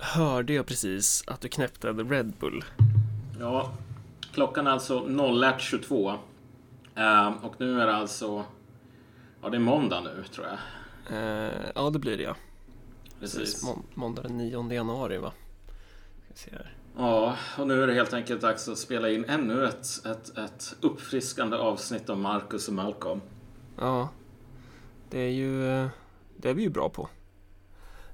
hörde jag precis att du knäppte en Red Bull. Ja, klockan är alltså 01.22. Ehm, och nu är det alltså... Ja, det är måndag nu tror jag. Eh, ja, det blir det ja. Precis. Må- måndag den 9 januari va? Ska se här. Ja, och nu är det helt enkelt dags att spela in ännu ett, ett, ett uppfriskande avsnitt om Marcus och Malcolm. Ja, det är ju, eh, det är vi ju bra på.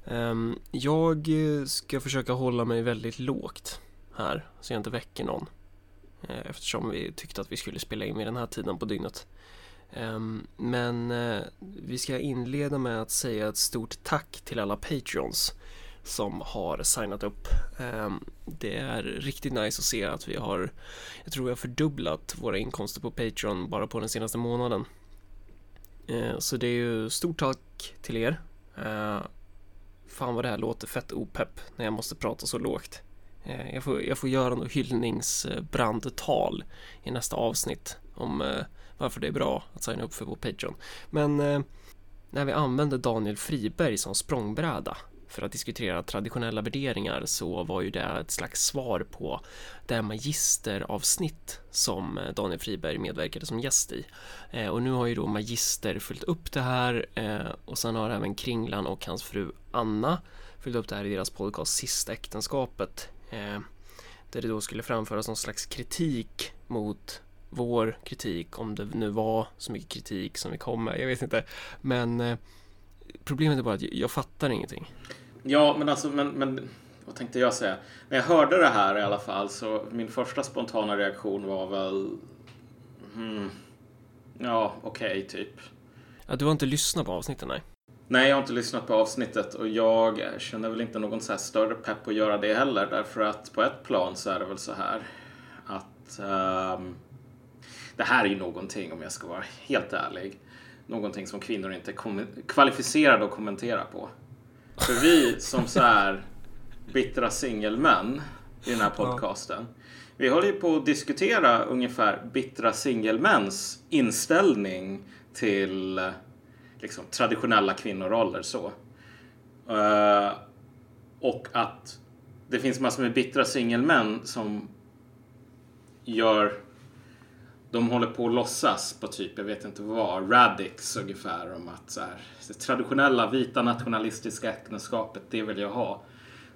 Ehm, jag eh, ska försöka hålla mig väldigt lågt här, så jag inte väcker någon. Eh, eftersom vi tyckte att vi skulle spela in vid den här tiden på dygnet. Ehm, men eh, vi ska inleda med att säga ett stort tack till alla Patreons som har signat upp. Ehm, det är riktigt nice att se att vi har, jag tror vi har fördubblat våra inkomster på Patreon bara på den senaste månaden. Så det är ju stort tack till er. Fan vad det här låter fett opepp när jag måste prata så lågt. Eh, jag får, jag får göra något hyllningsbrandtal i nästa avsnitt om eh, varför det är bra att signa upp för på Patreon. Men eh, när vi använder Daniel Friberg som språngbräda för att diskutera traditionella värderingar så var ju det ett slags svar på det magisteravsnitt som eh, Daniel Friberg medverkade som gäst i. Eh, och nu har ju då Magister följt upp det här eh, och sen har även Kringlan och hans fru Anna följt upp det här i deras podcast Sista äktenskapet. Där det då skulle framföras någon slags kritik mot vår kritik, om det nu var så mycket kritik som vi kom med, jag vet inte. Men eh, problemet är bara att jag, fattar ingenting. Ja, men alltså, men, men vad tänkte jag säga? När jag hörde det här i alla fall så min första spontana reaktion var väl... Hmm, ja, okej, typ. Ja, du har inte lyssnat på avsnitten, nej? Nej, jag har inte lyssnat på avsnittet och jag känner väl inte någon så här större pepp att göra det heller därför att på ett plan så är det väl så här att ehm, det här är ju någonting, om jag ska vara helt ärlig, någonting som kvinnor inte är kvalificerade att kommentera på. För vi som så här bittra singelmän i den här podcasten, vi håller ju på att diskutera ungefär bittra singelmäns inställning till liksom, traditionella kvinnoroller så. Eh, och att det finns massor med bittra singelmän som gör de håller på att låtsas på typ, jag vet inte vad, radix ungefär om att så här, det traditionella vita nationalistiska äktenskapet, det vill jag ha.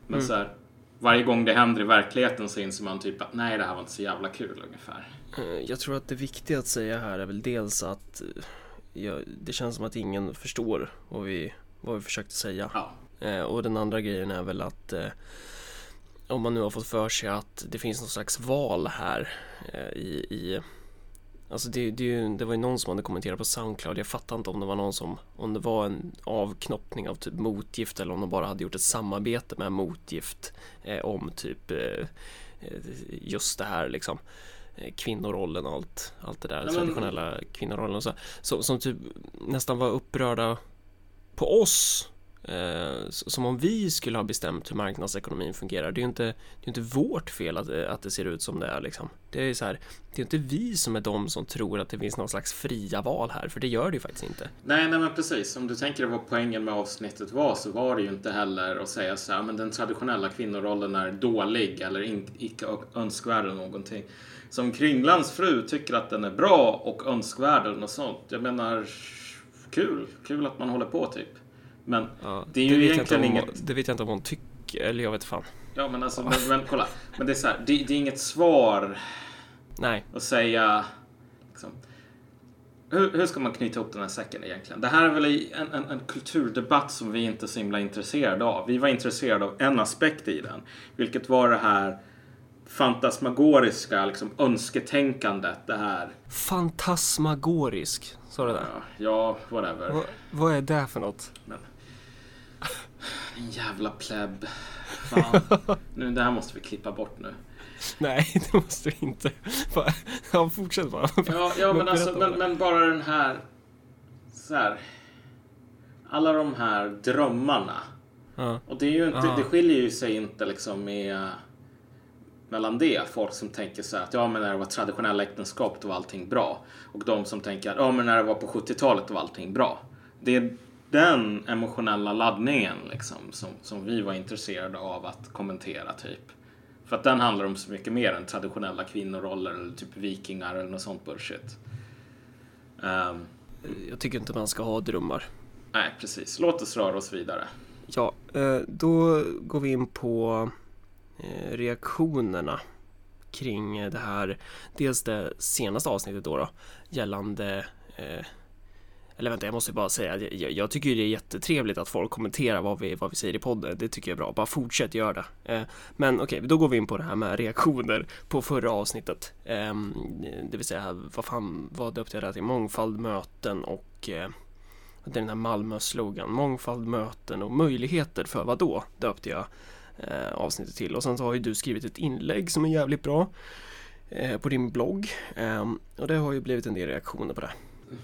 Men så här, varje gång det händer i verkligheten så inser man typ att nej, det här var inte så jävla kul ungefär. Eh, Jag tror att det viktiga att säga här är väl dels att eh, jag, det känns som att ingen förstår vad vi, vad vi försökte säga. Ja, Eh, och den andra grejen är väl att eh, om man nu har fått för sig att det finns någon slags val här eh, i, i Alltså det, det, det var ju någon som hade kommenterat på Soundcloud, jag fattar inte om det var någon som, om det var en avknoppning av typ motgift eller om de bara hade gjort ett samarbete med motgift eh, om typ eh, eh, just det här liksom eh, kvinnorollen och allt, allt det där, men- traditionella kvinnorollen och så, så, som typ nästan var upprörda på oss Eh, som om vi skulle ha bestämt hur marknadsekonomin fungerar. Det är ju inte, det är inte vårt fel att, det- att det ser ut som det är liksom. Det är så här, det är inte vi som är de som tror att det finns någon slags fria val här, för det gör det ju faktiskt inte. Nej, nej men precis. Om du tänker vad poängen med avsnittet var så var det ju inte heller att säga så här, men den traditionella kvinnorollen är dålig eller in, icke önskvärd eller någonting. Som Kringlans fru tycker att den är bra och önskvärd eller något sånt. Jag menar, kul. Kul att man håller på typ. Men Ja, det är ju vet jag egentligen inte om, inget... Det vet jag inte om hon tycker, eller jag vet fan. Ja, men alltså, men, men kolla. Men det är så här, det, det är inget svar Nej, att säga... Liksom, hur, hur ska man knyta ihop den här säcken egentligen? Det här är väl en, en, en kulturdebatt som vi inte är så himla intresserade av. Vi var intresserade av en aspekt i den, vilket var det här fantasmagoriska liksom, önsketänkandet. Det här, fantasmagorisk, sa du det? ja, ja whatever. Va, vad är det för något? Men, en jävla pleb. Fan. Nu, det här måste vi klippa bort nu. Nej, det måste du inte. Ja, fortsätt bara. Ja, ja men, alltså, men, men bara den här, så här. Alla de här drömmarna. Ja. Och det är ju inte, det skiljer ju sig inte liksom med mellan det. Folk som tänker så här att ja men när det var traditionella äktenskap då var allting bra. Och de som tänker att ja men när det var på 70-talet då var allting bra. Det, den emotionella laddningen liksom, som, som vi var intresserade av att kommentera typ. För att den handlar om så mycket mer än traditionella kvinnoroller eller typ vikingar eller något sånt bullshit. Um, jag tycker inte man ska ha drömmar. Nej, precis. Låt oss röra oss vidare. Ja, eh, då går vi in på eh, reaktionerna kring det här. Dels det senaste avsnittet då, då gällande eh, eller vänta, jag måste bara säga, jag, jag tycker det är jättetrevligt att folk kommenterar vad vi, vad vi säger i podden. Det tycker jag är bra. Bara fortsätt göra det. Eh, men okej, okay, då går vi in på det här med reaktioner på förra avsnittet. Eh, det vill säga, vad fan, vad döpte jag det till? Mångfald, möten och eh, den här Malmö-slogan. Mångfald, möten och möjligheter för vad då? Döpte jag eh, avsnittet till. Och sen så har ju du skrivit ett inlägg som är jävligt bra eh, på din blogg. Ehm, och det har ju blivit en del reaktioner på det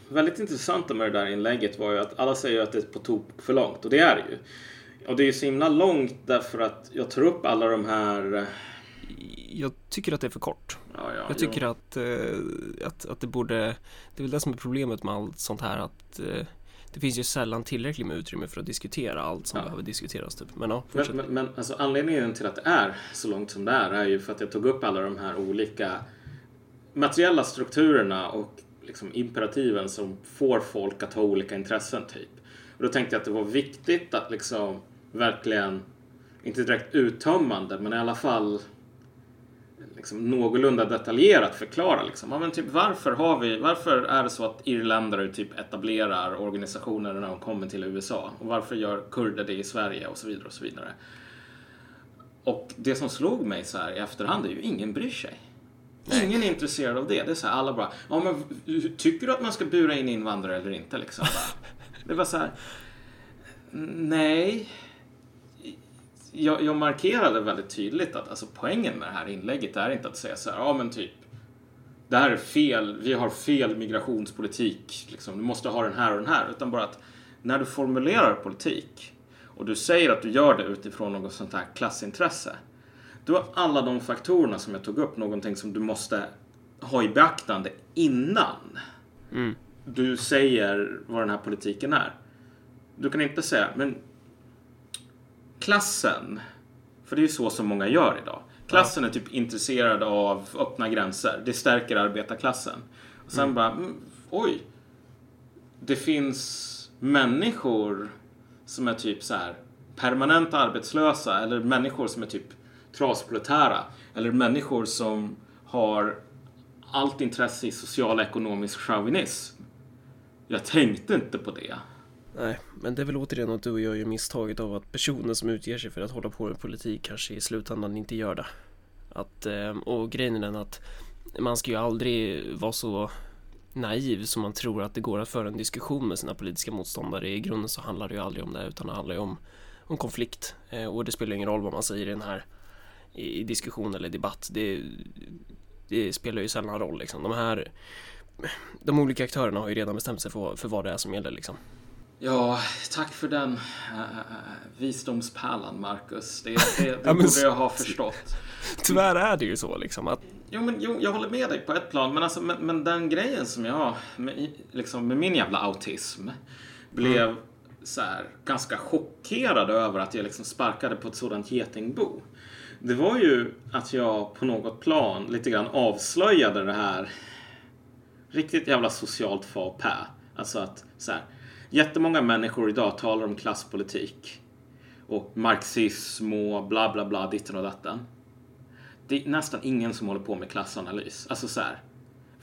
väldigt intressanta med det där inlägget var ju att alla säger att det är på tok för långt och det är det ju. Och det är ju så himla långt därför att jag tar upp alla de här eh, jag tycker att det är för kort. Ja, ja, jag tycker att, eh, att, att det borde, det är väl det som är problemet med allt sånt här att eh, det finns ju sällan tillräckligt med utrymme för att diskutera allt som behöver diskuteras. Typ. Men, ja, men, men, men alltså, anledningen till att det är så långt som det är är ju för att jag tog upp alla de här olika materiella strukturerna och liksom imperativen som får folk att ha olika intressen typ. Och då tänkte jag att det var viktigt att liksom verkligen, inte direkt uttömmande, men i alla fall liksom någorlunda detaljerat förklara liksom. Ja, men typ varför har vi, varför är det så att irländare typ etablerar organisationer när de kommer till USA? Och varför gör kurder det i Sverige? Och så vidare och så vidare. Och det som slog mig så här i efterhand är ju ingen bryr sig. Ingen är intresserad av det. Det är så här, alla bara, ja men tycker du att man ska bura in invandrare eller inte liksom? Det var så här, nej. Jag, jag, markerade väldigt tydligt att alltså, poängen med det här inlägget är inte att säga så här, ja men typ, det här är fel, vi har fel migrationspolitik, liksom, du måste ha den här och den här, utan bara att när du formulerar politik och du säger att du gör det utifrån något sånt här klassintresse, då är alla de faktorerna som jag tog upp någonting som du måste ha i beaktande innan mm. du säger vad den här politiken är. Du kan inte säga, men klassen, för det är ju så som många gör idag. Klassen ja. är typ intresserad av öppna gränser. Det stärker arbetarklassen. Och sen mm. bara, mm, oj. Det finns människor som är typ så här permanent arbetslösa eller människor som är typ trasproletära eller människor som har allt intresse i social och ekonomisk chauvinism. Jag tänkte inte på det. Nej, men det är väl återigen att du och jag gör misstaget av att personer som utger sig för att hålla på med politik kanske i slutändan inte gör det. Att, ehm, och grejen är den att man ska ju aldrig vara så naiv som man tror att det går att föra en diskussion med sina politiska motståndare. I grunden så handlar det ju aldrig om det utan det handlar ju om, om konflikt. Eh, och det spelar ingen roll vad man säger i den här i diskussion eller debatt. Det, det spelar ju sällan roll liksom. De här de olika aktörerna har ju redan bestämt sig för, för vad det är som gäller liksom. Ja, tack för den uh, visdomspärlan Marcus. Det, det, det ja, borde jag ha förstått. Tyvärr är det ju så liksom att... Jo, men jo, jag håller med dig på ett plan, men, alltså, men, men den grejen som jag, med, liksom, med min jävla autism, blev mm. så här, ganska chockerad över att jag liksom sparkade på ett sådant getingbo det var ju att jag på något plan lite grann avslöjade det här riktigt jävla socialt fapä. Alltså att så här, jättemånga människor idag talar om klasspolitik och marxism och bla bla bla ditten och datten. Det är nästan ingen som håller på med klassanalys. Alltså så här,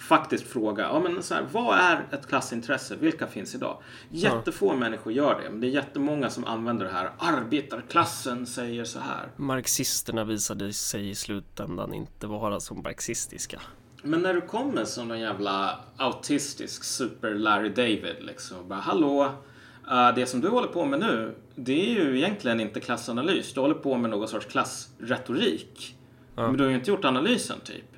faktiskt fråga, ja men så här, vad är ett klassintresse? Vilka finns idag? Jättefå ja. människor gör det, men det är jättemånga som använder det här. Arbetarklassen säger så här. Marxisterna visade sig i slutändan inte vara så marxistiska. Men när du kommer som någon jävla autistisk super Larry David liksom, bara hallå, uh, det som du håller på med nu, det är ju egentligen inte klassanalys. Du håller på med någon sorts klassretorik. Ja. Men du har ju inte gjort analysen typ.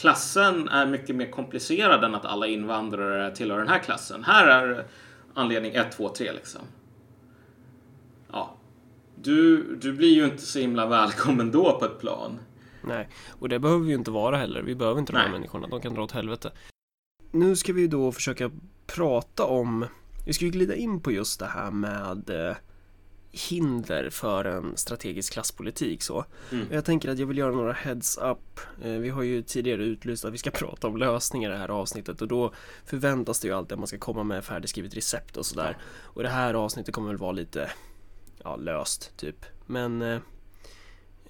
Klassen är mycket mer komplicerad än att alla invandrare tillhör den här klassen. Här är anledning 1, 2, 3 liksom. Ja. Du, du blir ju inte så himla välkommen då på ett plan. Nej, och det behöver vi ju inte vara heller. Vi behöver inte de här människorna. De kan dra åt helvete. Nu ska vi då försöka prata om vi ska ju glida in på just det här med eh, hinder för en strategisk klasspolitik så. Mm. Jag tänker att jag vill göra några heads up. Eh, Vi har ju tidigare utlyst att vi ska prata om lösningar i det här avsnittet och då förväntas det ju alltid att man ska komma med färdigskrivet recept och sådär. Och det här avsnittet kommer väl vara lite, ja, löst typ. Men eh,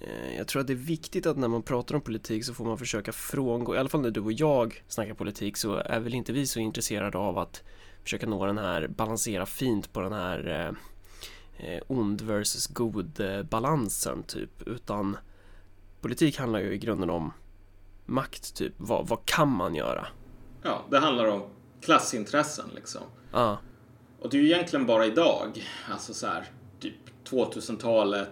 eh, jag tror att det är viktigt att när man pratar om politik så får man försöka frångå, i alla fall när du och jag snackar politik så är väl inte vi så intresserade av att försöka nå den här, balansera fint på den här eh, eh, ond versus god eh, balansen typ utan politik handlar ju i grunden om makt typ, vad, vad kan man göra? Ja, det handlar om klassintressen liksom. Ja, Och det är ju egentligen bara idag, alltså så här, typ 2000-talet,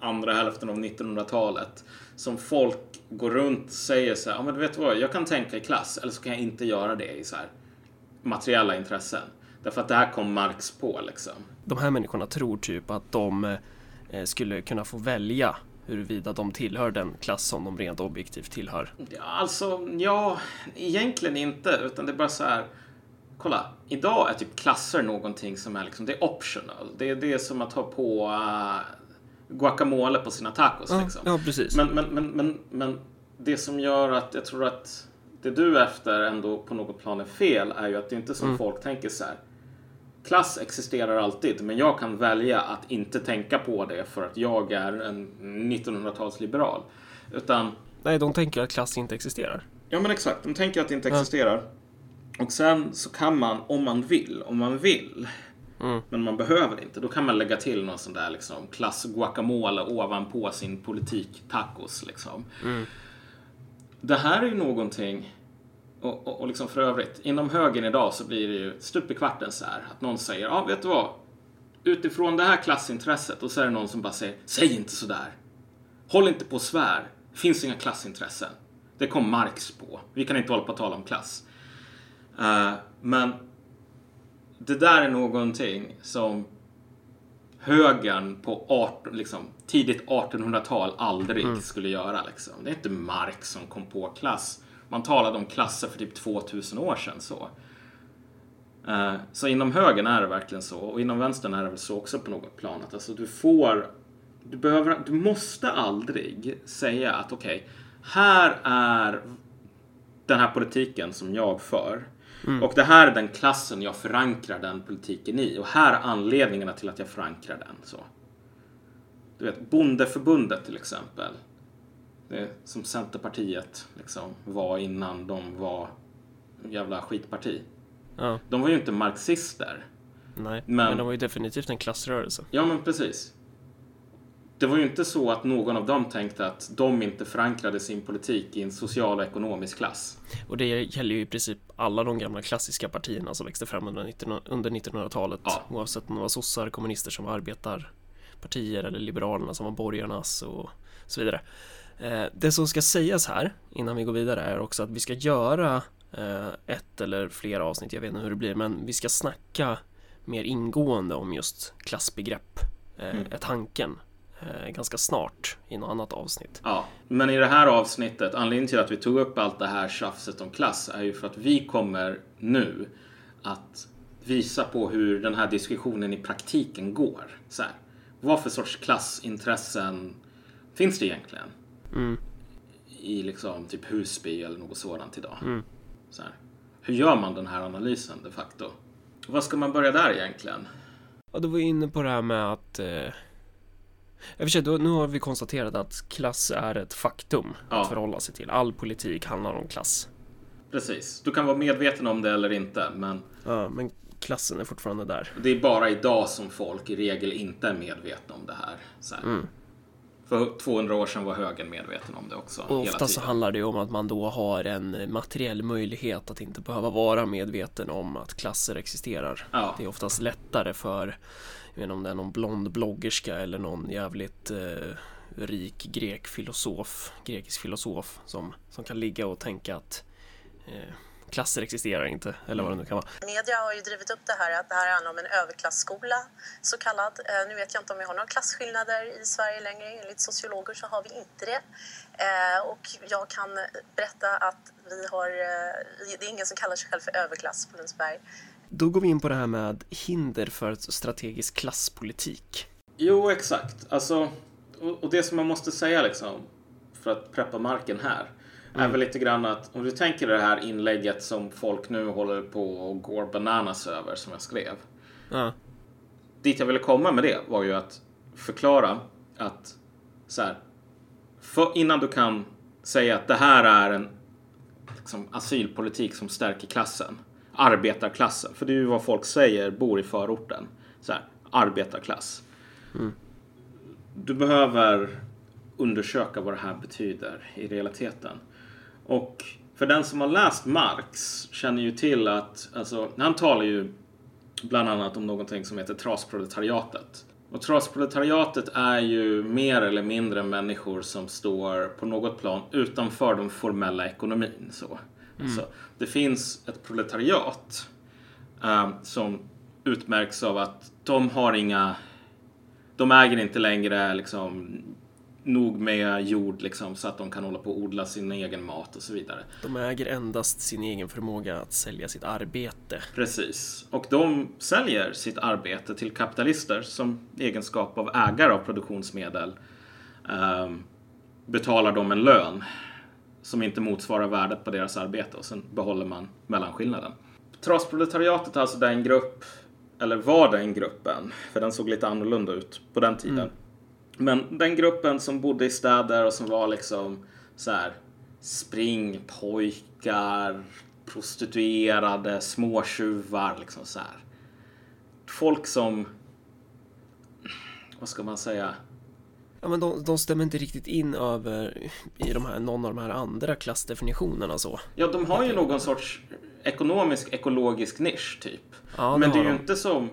andra hälften av 1900-talet, som folk går runt och säger så här, ja men du vet vad, jag kan tänka i klass, eller så kan jag inte göra det i så här materiella intressen. Därför att det här kom Marx på liksom. De här människorna tror typ att de eh, skulle kunna få välja huruvida de tillhör den klass som de rent objektivt tillhör. Ja, alltså, ja, egentligen inte, utan det är bara så här. Kolla, idag är typ klasser någonting som är liksom, det är optional. Det är, det som att ha på uh, guacamole på sina tacos liksom. ja precis. Men, men, men, men, men det som gör att jag tror att det du är efter ändå på något plan är fel är ju att det inte är som folk tänker så här. Klass existerar alltid, men jag kan välja att inte tänka på det för att jag är en 1900-talsliberal. Utan, Nej, de tänker att klass inte existerar. ja men exakt, de tänker att det inte existerar. Och sen så kan man, om man vill, om man vill, Mm. men man behöver inte, då kan man lägga till någon sån där liksom klass guacamole ovanpå sin politik tacos liksom. Mm. Det här är ju någonting, och, och, och liksom för övrigt, inom högern idag så blir det ju stup i kvarten så här, att någon säger, ja vet du vad, utifrån det här klassintresset, och så är det någon som bara säger, säg inte sådär. Håll inte på och svär, det finns inga klassintressen. Det kom Marx på, vi kan inte hålla på att tala om klass. Eh, men det där är någonting som högern på 18, liksom, tidigt 1800-tal aldrig skulle göra. Liksom. Det är inte Marx som kom på klass. Man talade om klasser för typ 2000 år sedan. Så, Eh, så inom högern är det verkligen så. Och inom vänstern är det väl så också på något plan. Att alltså, du får... Du, behöver, du måste aldrig säga att okej, här är den här politiken som jag för. Och det här är den klassen jag förankrar den politiken i. Och här är anledningarna till att jag förankrar den. Så. Du vet, Bondeförbundet till exempel. Det är som Centerpartiet liksom var innan de var jävla skitparti. Ja, De var ju inte marxister. nej. Men- Men, de var ju definitivt en klassrörelse. Ja, men precis. Det var ju inte så att någon av dem tänkte att de inte förankrade sin politik i en social och ekonomisk klass. Och det gäller ju i princip alla de gamla klassiska partierna som växte fram under 1900 under 1900-talet. Ja. Oavsett om det var sossar, kommunister som var arbetarpartier eller liberalerna som var borgarnas och så vidare. Eh, Det som ska sägas här innan vi går vidare är också att vi ska göra eh, ett eller flera avsnitt, jag vet inte hur det blir, men vi ska snacka mer ingående om just klassbegrepp, eh, Mm. är tanken, ganska snart i något annat avsnitt. Ja, men i det här avsnittet, anledningen till att vi tog upp allt det här tjafset om klass är ju för att vi kommer nu att visa på hur den här diskussionen i praktiken går. Så här, vad för sorts klassintressen finns det egentligen? Mm. I liksom typ Husby eller något sådant idag. Mm. Så här, hur gör man den här analysen de facto? Vad ska man börja där egentligen? Ja, då var jag inne på det här med att eh, i och för sig, då, nu har vi konstaterat att klass är ett faktum Ja. att förhålla sig till. All politik handlar om klass. Precis, du kan vara medveten om det eller inte, men Ja, men klassen är fortfarande där. Det är bara idag som folk i regel inte är medvetna om det här. Så här. Mm. För 200 år sedan var högern medveten om det också. Och ofta så handlar det om att man då har en materiell möjlighet att inte behöva vara medveten om att klasser existerar. Ja. Det är oftast lättare för, jag vet inte om det är någon blond bloggerska eller någon jävligt eh, rik grek filosof, grekisk filosof som, som kan ligga och tänka att eh, klasser existerar inte, eller vad det nu kan vara. Media har ju drivit upp det här att det här handlar om en överklassskola, så kallad. Eh, Nu vet jag inte om vi har några klasskillnader i Sverige längre. Enligt sociologer så har vi inte det. Eh, Och jag kan berätta att vi har, eh, det är ingen som kallar sig själv för överklass på Lundsberg. då går vi in på det här med hinder för strategisk klasspolitik. Jo, exakt. Alltså, och, och det som man måste säga liksom för att preppa marken här är väl lite grann att om du tänker det här inlägget som folk nu håller på och går bananas över som jag skrev. Ja. Dit jag ville komma med det var ju att förklara att så här, för, innan du kan säga att det här är en liksom, asylpolitik som stärker klassen, arbetarklassen, för det är ju vad folk säger bor i förorten, så här, arbetarklass. Du behöver undersöka vad det här betyder i realiteten. Och för den som har läst Marx känner ju till att, alltså, han talar ju bland annat om någonting som heter trasproletariatet. Och trasproletariatet är ju mer eller mindre människor som står på något plan utanför den formella ekonomin. Så. Alltså, det finns ett proletariat eh, som utmärks av att de har inga... De äger inte längre liksom nog med jord liksom, så att de kan hålla på och odla sin egen mat och så vidare. De äger endast sin egen förmåga att sälja sitt arbete. Precis. Och de säljer sitt arbete till kapitalister som egenskap av ägare av produktionsmedel ehm, betalar dem en lön som inte motsvarar värdet på deras arbete och sen behåller man mellanskillnaden. Trasproletariatet är alltså den grupp, eller var den gruppen, för den såg lite annorlunda ut på den tiden. Men den gruppen som bodde i städer och som var liksom så här springpojkar, prostituerade, småtjuvar, liksom så här. Folk som, vad ska man säga, Ja, men de, de stämmer inte riktigt in över i de här, någon av de här andra klassdefinitionerna så. ja de har ju någon sorts ekonomisk ekologisk nisch typ. Ja, Men det är har ju de. inte som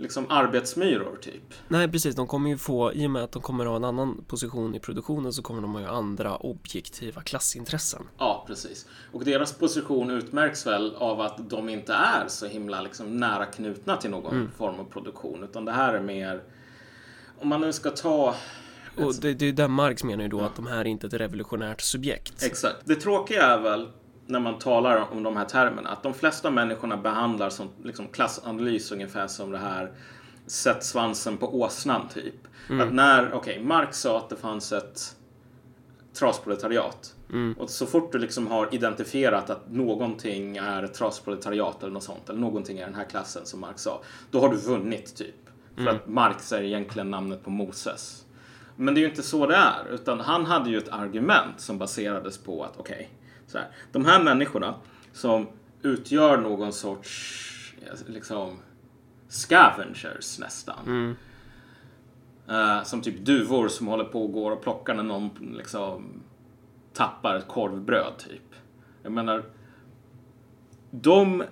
liksom arbetsmyror typ. Nej, precis. De kommer ju få, i och med att de kommer ha en annan position i produktionen så kommer de ha andra objektiva klassintressen. Ja, precis. Och deras position utmärks väl av att de inte är så himla liksom, nära knutna till någon form av produktion. Utan det här är mer, om man nu ska ta... Och det, det är ju där Marx menar ju då att de här är inte ett revolutionärt subjekt. Exakt. Det tråkiga är väl när man talar om de här termerna att de flesta människorna behandlar som liksom, klassanalys ungefär som det här sätt svansen på åsnan typ. Att när, okej, Marx sa att det fanns ett trasproletariat. Och så fort du liksom har identifierat att någonting är ett trasproletariat eller något sånt, eller någonting är den här klassen som Marx sa, då har du vunnit typ. För att Marx är egentligen namnet på Moses. Men det är ju inte så det är, utan han hade ju ett argument som baserades på att okej, så här, de här människorna som utgör någon sorts liksom scavengers nästan. Eh, som typ duvor som håller på och går och plockar när någon liksom tappar ett korvbröd typ. Jag menar, de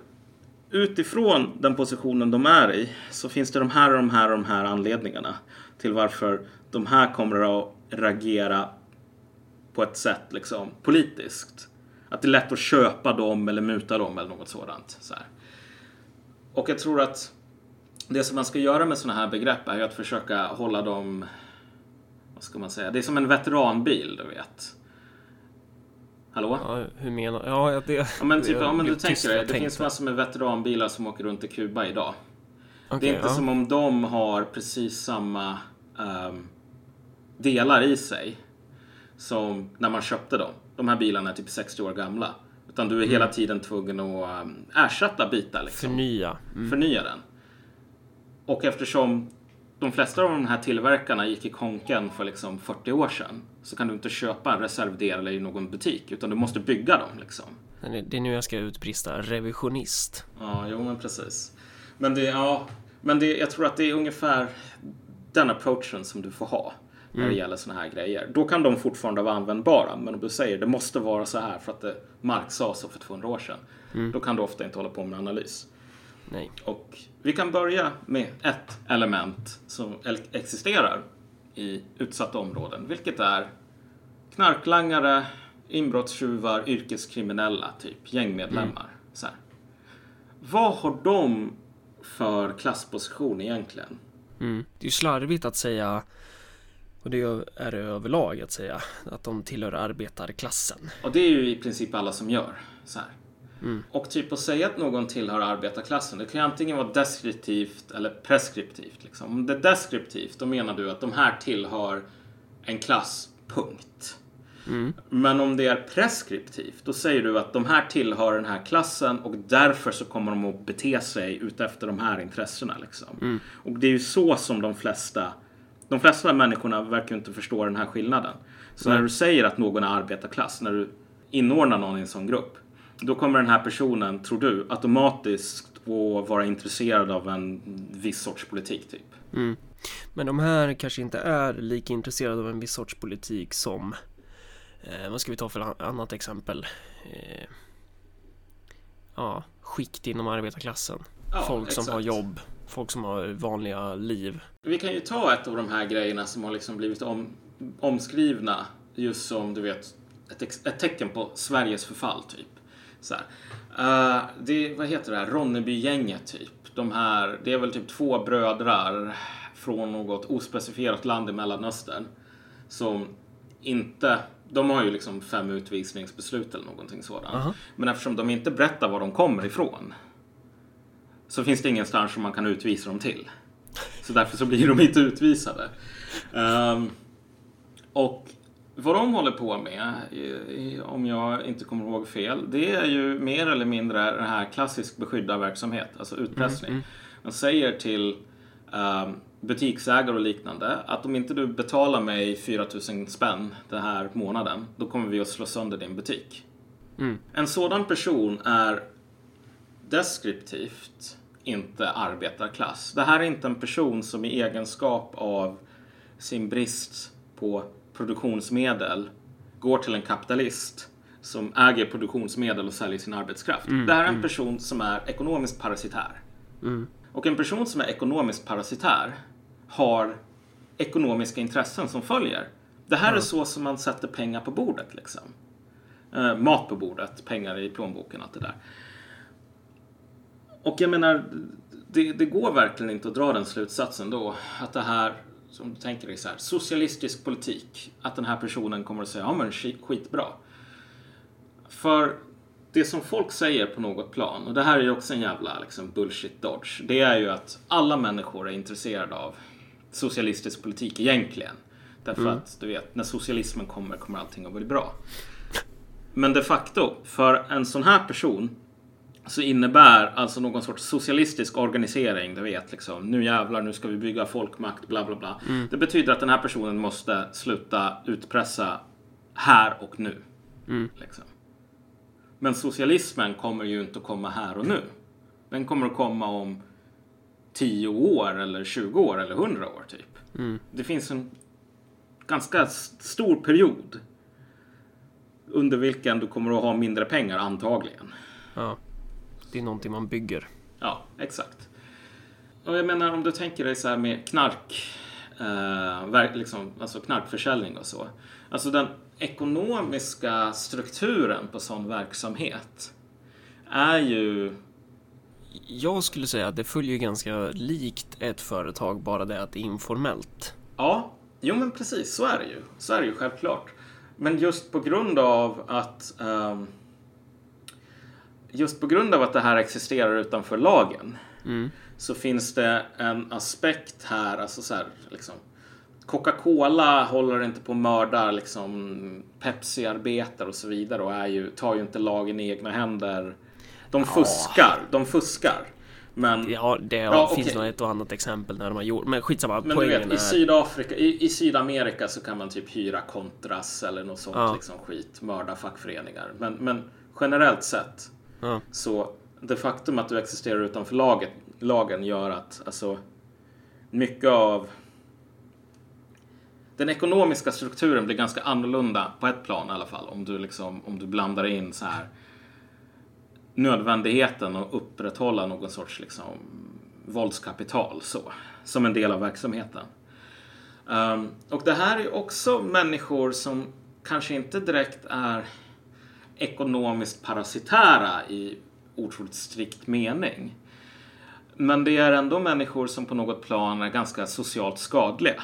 utifrån den positionen de är i så finns det de här och de här och de här anledningarna till varför de här kommer att reagera på ett sätt liksom politiskt. Att det är lätt att köpa dem eller muta dem eller något sådant. Så här. Och jag tror att det som man ska göra med sådana här begrepp är ju att försöka hålla dem, vad ska man säga, det är som en veteranbil du vet. Hallå? Ja, hur menar Ja, det... Ja men typ, ja, men du tänker jag det finns massor med veteranbilar som åker runt i Kuba idag. det Okej, är inte ja. som om de har precis samma ehm, delar i sig som när man köpte dem. De här bilarna är typ 60 år gamla. Utan du är hela tiden tvungen att um, ersätta bitar. Liksom. Förnya. Mm. Förnya den. Och eftersom de flesta av de här tillverkarna gick i konken för liksom 40 år sedan så kan du inte köpa en reservdel i någon butik utan du måste bygga dem. Liksom. Det är nu jag ska utbrista revisionist. Ja, jo men precis. Men det, ja, men det, jag tror att det är ungefär den approachen som du får ha när det gäller såna här grejer. Då kan de fortfarande vara användbara, men om du säger det måste vara så här för att det, Marx sa så för 200 år sedan, då kan du ofta inte hålla på med analys. Nej. Och vi kan börja med ett element som existerar i utsatta områden, vilket är knarklangare, inbrottstjuvar, yrkeskriminella, typ gängmedlemmar. Så här. Vad har de för klassposition egentligen? Mm. Det är ju slarvigt att säga och det är det överlag att säga att de tillhör arbetarklassen. Och det är ju i princip alla som gör så här. Mm. Och typ att säga att någon tillhör arbetarklassen, det kan ju antingen vara deskriptivt eller preskriptivt. Liksom. Om det är deskriptivt, då menar du att de här tillhör en klass, punkt. Mm. Men om det är preskriptivt, då säger du att de här tillhör den här klassen och därför så kommer de att bete sig utefter de här intressena. Liksom. Och det är ju så som de flesta, de flesta människorna verkar inte förstå den här skillnaden. Så när du säger att någon är arbetarklass, när du inordnar någon i en sån grupp, då kommer den här personen, tror du, automatiskt att vara intresserad av en viss sorts politik typ. Mm. Men de här kanske inte är lika intresserade av en viss sorts politik som eh, Vad ska vi ta för an- annat exempel? Eh, ja, skikt inom arbetarklassen. Ja, folk som exakt. har jobb, folk som har vanliga liv. Vi kan ju ta ett av de här grejerna som har liksom blivit om, omskrivna just som du vet ett, ett tecken på Sveriges förfall typ. Så. Eh, det, vad heter det här? Ronnebygänget typ. De här, det är väl typ två brödrar från något ospecifierat land i Mellanöstern som inte de har ju liksom fem utvisningsbeslut eller någonting sådant. Aha. Men eftersom de inte berättar var de kommer ifrån så finns det ingenstans som man kan utvisa dem till. Så därför så blir de inte utvisade. Ehm, och vad de håller på med, om jag inte kommer ihåg fel, det är ju mer eller mindre den här klassisk beskyddad verksamhet, alltså utpressning. Man säger till ehm, butiksägare och liknande att om inte du betalar mig 4000 spänn den här månaden, då kommer vi att slå sönder din butik. Mm. En sådan person är deskriptivt inte arbetarklass. Det här är inte en person som i egenskap av sin brist på produktionsmedel går till en kapitalist som äger produktionsmedel och säljer sin arbetskraft. Det här är en person som är ekonomiskt parasitär. Mm. Och en person som är ekonomiskt parasitär har ekonomiska intressen som följer. Det här är så som man sätter pengar på bordet liksom. Eh, mat på bordet, pengar i plånboken, allt det där. Och jag menar, det, det går verkligen inte att dra den slutsatsen då att det här, som du tänker dig så här, socialistisk politik, att den här personen kommer att säga ja men skit, skitbra. För det som folk säger på något plan, och det här är ju också en jävla liksom, bullshit dodge, det är ju att alla människor är intresserade av socialistisk politik egentligen. Därför att du vet, när socialismen kommer kommer allting att bli bra. Men de facto, för en sån här person så innebär alltså någon sorts socialistisk organisering, du vet liksom, nu jävlar, nu ska vi bygga folkmakt, bla bla bla. Det betyder att den här personen måste sluta utpressa här och nu. Liksom. Men socialismen kommer ju inte att komma här och nu. Den kommer att komma om 10 år eller 20 år eller 100 år typ. Det finns en ganska stor period under vilken du kommer att ha mindre pengar antagligen. Ja. Det är någonting man bygger. Ja, exakt. Och jag menar om du tänker dig så här med knark, eh, verk- liksom, alltså knarkförsäljning och så. Alltså den ekonomiska strukturen på sån verksamhet är ju Jag skulle säga att det följer ganska likt ett företag, bara det att det är informellt. Ja, jo men precis, så är det ju. Så är det ju självklart. Men just på grund av att ehm, just på grund av att det här existerar utanför lagen Mm. så finns det en aspekt här, alltså så här, liksom Coca-Cola håller inte på att mörda liksom Pepsi-arbetare och så vidare och är ju, tar ju inte lagen i egna händer. De fuskar, de fuskar. Men Ja, det Ja, finns okej. nog ett och annat exempel när de har gjort, men skitsamma. Men du vet, är... i Sydafrika, i, i Sydamerika så kan man typ hyra kontras eller något sånt Ja. liksom skit, mörda fackföreningar. Men, men generellt sett Ja. så det faktum att du existerar utanför laget, lagen gör att alltså mycket av den ekonomiska strukturen blir ganska annorlunda på ett plan i alla fall om du liksom om du blandar in så här nödvändigheten att upprätthålla någon sorts liksom våldskapital så som en del av verksamheten. Um, och det här är också människor som kanske inte direkt är ekonomiskt parasitära i otroligt strikt mening. Men det är ändå människor som på något plan är ganska socialt skadliga.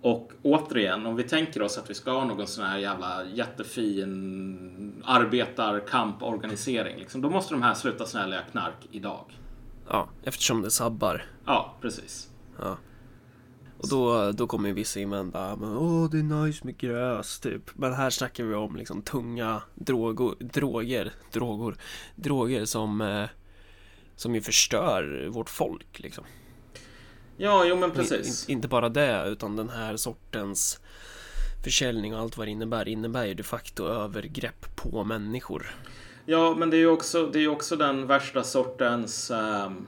Och återigen, om vi tänker oss att vi ska ha någon sån här jävla jättefin arbetarkamporganisering, liksom, då måste de här sluta snälla knark idag. Ja, eftersom det sabbar. Ja, precis. Ja. Och då, då kommer ju vissa invända men åh det är nice med gräs typ. Men här snackar vi om liksom tunga droger, droger, droger, droger som, eh, som ju förstör vårt folk liksom. Ja, jo men precis. In, inte bara det, utan den här sortens försäljning och allt vad det innebär innebär ju de facto övergrepp på människor. Ja, men det är ju också, det är också den värsta sortens um,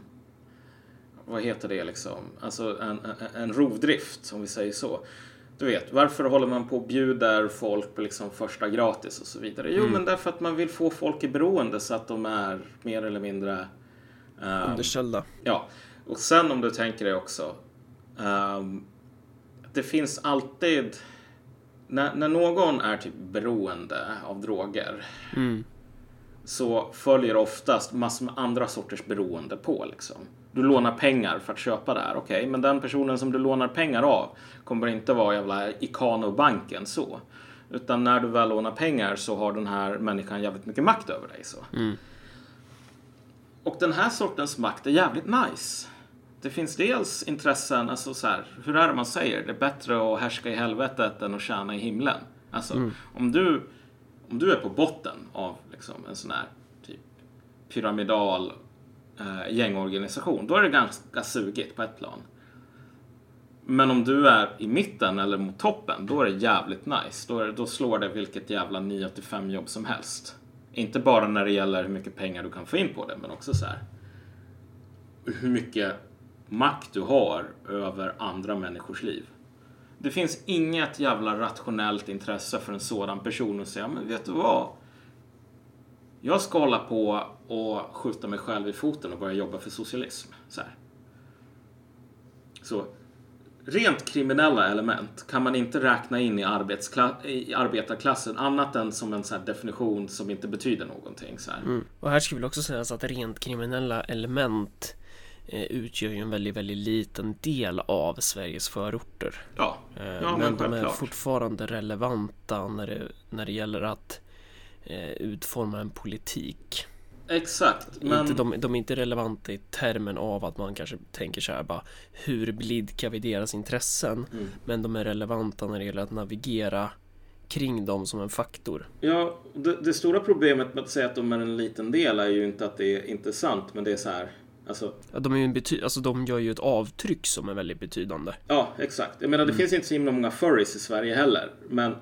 vad heter det liksom? Alltså en, en, en rovdrift, om vi säger så. Du vet, varför håller man på och bjuder folk på liksom första gratis och så vidare? Jo, mm. men därför att man vill få folk i beroende så att de är mer eller mindre um, underställda. Ja, och sen om du tänker dig också. Um, det finns alltid när, när, någon är typ beroende av droger mm. så följer oftast massor med andra sorters beroende på liksom. Du lånar pengar för att köpa det här, okej, okay, men den personen som du lånar pengar av kommer inte vara jävla Ikano-banken så. Utan när du väl lånar pengar så har den här människan jävligt mycket makt över dig så. Mm. Och den här sortens makt är jävligt nice det finns dels intressen, alltså så här, hur är det man säger? Det är bättre att härska i helvetet än att tjäna i himlen. Alltså, mm. om, du, om du är på botten av liksom, en sån här typ pyramidal eh, gängorganisation, då är det ganska sugigt på ett plan. Men om du är i mitten eller mot toppen, då är det jävligt nice. Då, är, då slår det vilket jävla 9 5 jobb som helst. Inte bara när det gäller hur mycket pengar du kan få in på det, men också så här hur mycket makt du har över andra människors liv. Det finns inget jävla rationellt intresse för en sådan person att säga, men vet du vad? Jag ska hålla på och skjuta mig själv i foten och börja jobba för socialism. Så, här. så rent kriminella element kan man inte räkna in i, i arbetarklassen annat än som en så definition som inte betyder någonting. Så mm. Och här ska vi också säga att rent kriminella element Eh, utgör ju en väldigt, väldigt liten del av Sveriges förorter. Ja, eh, ja men, men de är fortfarande relevanta när det, när det gäller att eh, utforma en politik. Exakt. Men... Inte, de, de är inte relevanta i termen av att man kanske tänker så här bara Hur blidkar vi deras intressen? Mm. Men de är relevanta när det gäller att navigera kring dem som en faktor. Ja, det, det, stora problemet med att säga att de är en liten del är ju inte att det är inte sant, men det är så här Alltså, ja, de, är ju en bety- alltså, de gör ju ett avtryck som är väldigt betydande. Ja, exakt. Jag menar, det mm. finns inte så himla många furries i Sverige heller. Men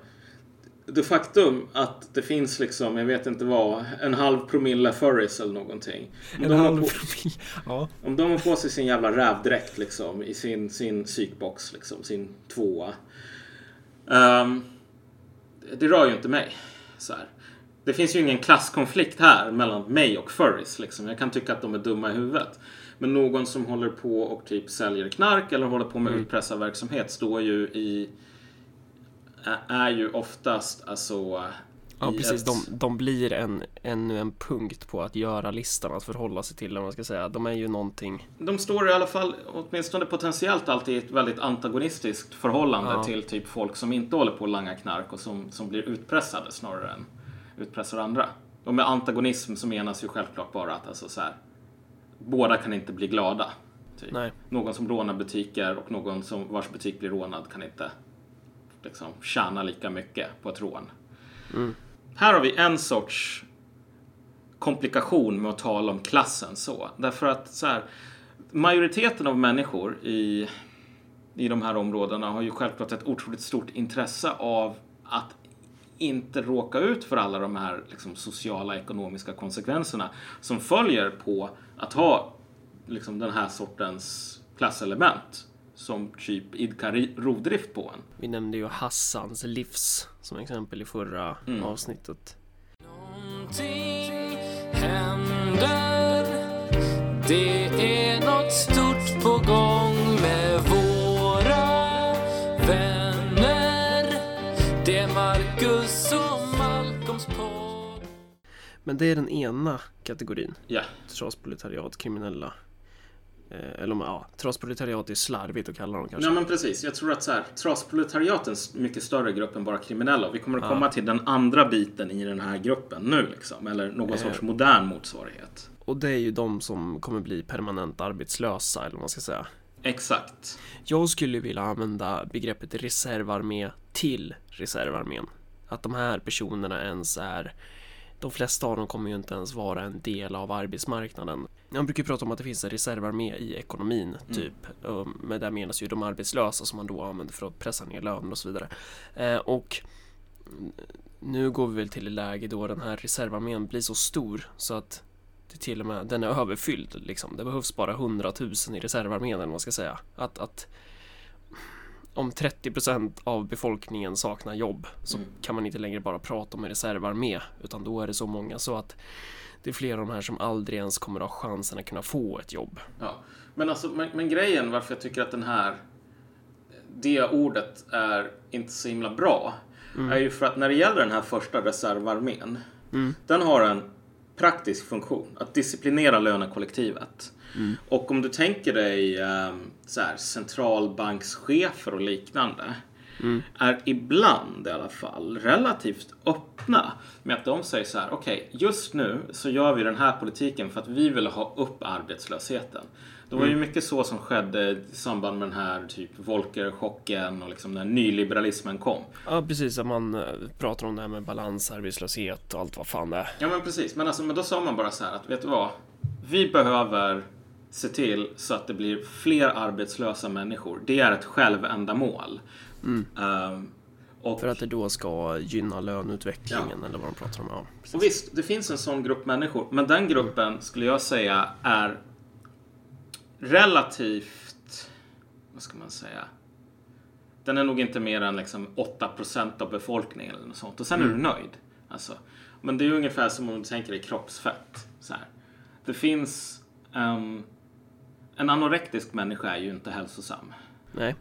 det faktum att det finns liksom, jag vet inte vad, en halv promille furries eller någonting. Om en halv på, promille? Ja. Om de har på sig sin jävla rävdräkt liksom i sin, sin psykbox, liksom, sin tvåa. Um, det rör ju inte mig. Så här det finns ju ingen klasskonflikt här mellan mig och furries. Liksom. Jag kan tycka att de är dumma i huvudet. Men någon som håller på och typ säljer knark eller håller på med mm. utpressarverksamhet står ju i... Är ju oftast alltså... Ja precis, ett... de, de blir en, ännu en punkt på att göra listan att förhålla sig till, om man ska säga. De är ju någonting... De står i alla fall, åtminstone potentiellt, alltid i ett väldigt antagonistiskt förhållande ja. till typ folk som inte håller på att langa knark och som, som blir utpressade snarare än utpressar andra. Och med antagonism så menas ju självklart bara att alltså så här, båda kan inte bli glada. Typ. Någon som rånar butiker och någon som vars butik blir rånad kan inte liksom tjäna lika mycket på ett rån. Mm. Här har vi en sorts komplikation med att tala om klassen så. Därför att så här, majoriteten av människor i, i de här områdena har ju självklart ett otroligt stort intresse av att inte råka ut för alla de här liksom, sociala ekonomiska konsekvenserna som följer på att ha liksom, den här sortens klasselement som typ idkar rovdrift på en. Vi nämnde ju Hassans livs som exempel i förra mm. avsnittet. Någonting händer Det är något stort på gång med våra vänner Det är Marcus och Malcolms podd Men det är den ena kategorin. Ja. Trasproletariat, kriminella Eh, eller ja, trasproletariat är slarvigt att kalla dem kanske. Ja men precis. Jag tror att så här, trasproletariat är en mycket större grupp än bara kriminella. Vi kommer att komma till den andra biten i den här gruppen nu liksom. Eller någon sorts modern motsvarighet. Och det är ju de som kommer bli permanent arbetslösa eller vad man ska säga. Exakt. Jag skulle vilja använda begreppet reservarmé till reservarmén. Att de här personerna ens är de flesta av dem kommer ju inte ens vara en del av arbetsmarknaden. Man brukar prata om att det finns en reservarmé i ekonomin, typ. Mm. Men där menas ju de arbetslösa som man då använder för att pressa ner löner och så vidare. Eh, och nu går vi väl till ett läge då den här reservarmén blir så stor så att det till och med den är överfylld liksom. Det behövs bara 100 000 i reservarmén eller vad man ska säga. Att, att om 30% av befolkningen saknar jobb så mm. kan man inte längre bara prata om en reservarmé utan då är det så många så att det är flera av de här som aldrig ens kommer att ha chansen att kunna få ett jobb. Ja, men alltså, men, men grejen varför jag tycker att den här det ordet är inte så himla bra mm. är ju för att när det gäller den här första reservarmén mm. den har en praktisk funktion att disciplinera lönekollektivet. Mm. Och om du tänker dig um, så här, centralbankschefer och liknande mm. är ibland i alla fall relativt öppna med att de säger så här, okej, okay, just nu så gör vi den här politiken för att vi vill ha upp arbetslösheten. Det var ju mm. mycket så som skedde i samband med den här typ Volcker-chocken och liksom när nyliberalismen kom. Ja, precis. Att man eh, pratar om det här med balansarbetslöshet och allt vad fan det är. Ja, men precis. Men, alltså, men då sa man bara så här att, vet du vad? Vi behöver se till så att det blir fler arbetslösa människor. Det är ett självändamål. Mm. Um, och, för att det då ska gynna löneutvecklingen ja. eller vad de pratar om. Ja, och visst, det finns en sån grupp människor. Men den gruppen skulle jag säga är relativt, vad ska man säga? Den är nog inte mer än liksom 8% av befolkningen eller något sånt. Och sen mm. är du mm. nöjd. Alltså. Men det är ungefär som om du tänker dig kroppsfett. Så här. Det finns um, en anorektisk människa är ju inte hälsosam. Nej.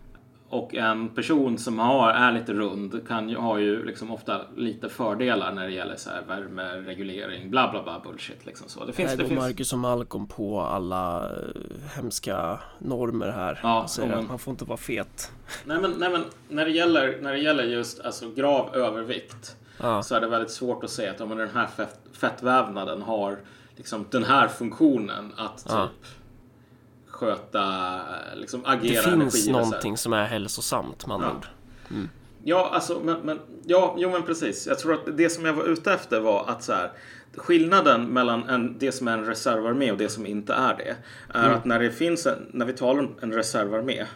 Och en person som har, är lite rund kan ju, har ju liksom ofta lite fördelar när det gäller så här värmereglering, bla bla bla bullshit liksom så. Det finns, här det går finns... Marcus och Malcolm på alla eh, hemska normer här. Ja, säger men... att man får inte vara fet. Nej men, nej, men när, det gäller, när det gäller just alltså, grav övervikt ja. så är det väldigt svårt att säga att om den här fett, fettvävnaden har liksom den här funktionen att typ ja sköta, liksom agera Det finns någonting som är hälsosamt med andra ja. ord. Mm. Ja, alltså, men, men, ja, jo men precis. Jag tror att det som jag var ute efter var att så här, skillnaden mellan en, det som är en reservarmé och det som inte är det, är mm. att när det finns en, när vi talar om en reservarmé,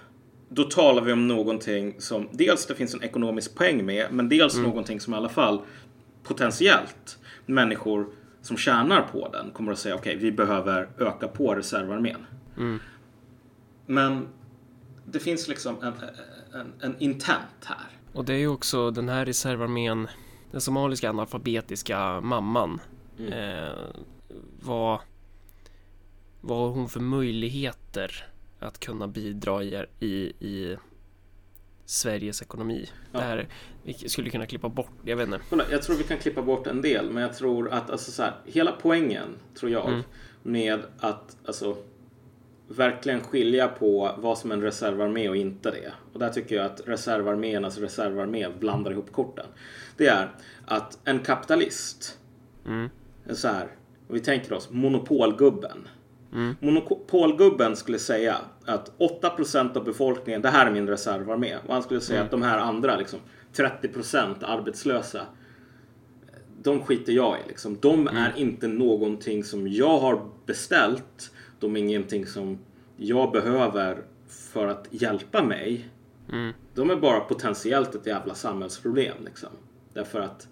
då talar vi om någonting som dels det finns en ekonomisk poäng med, men dels mm. någonting som i alla fall potentiellt människor som tjänar på den kommer att säga okej, okay, vi behöver öka på reservarmén. Mm. Men det finns liksom en, en, en intent här. Och det är ju också den här reservarmén, den somaliska analfabetiska mamman. Mm. Eh, vad, vad har hon för möjligheter att kunna bidra i, i, i Sveriges ekonomi. Ja. Det här, vi skulle kunna klippa bort, jag vet inte. Jag tror vi kan klippa bort en del, men jag tror att alltså så här, hela poängen, tror jag, mm. med att alltså verkligen skilja på vad som är en reservarmé och inte det. Och där tycker jag att reservarméernas reservarmé blandar ihop korten. Det är att en kapitalist, mm. så här, vi tänker oss monopolgubben. Mm. Monopolgubben skulle säga att 8% av befolkningen, det här är min reservarmé. Och han skulle säga mm. att de här andra, liksom, 30% arbetslösa, de skiter jag i. Liksom. De mm. är inte någonting som jag har beställt de är ingenting som jag behöver för att hjälpa mig. Mm. De är bara potentiellt ett jävla samhällsproblem. Liksom. Därför att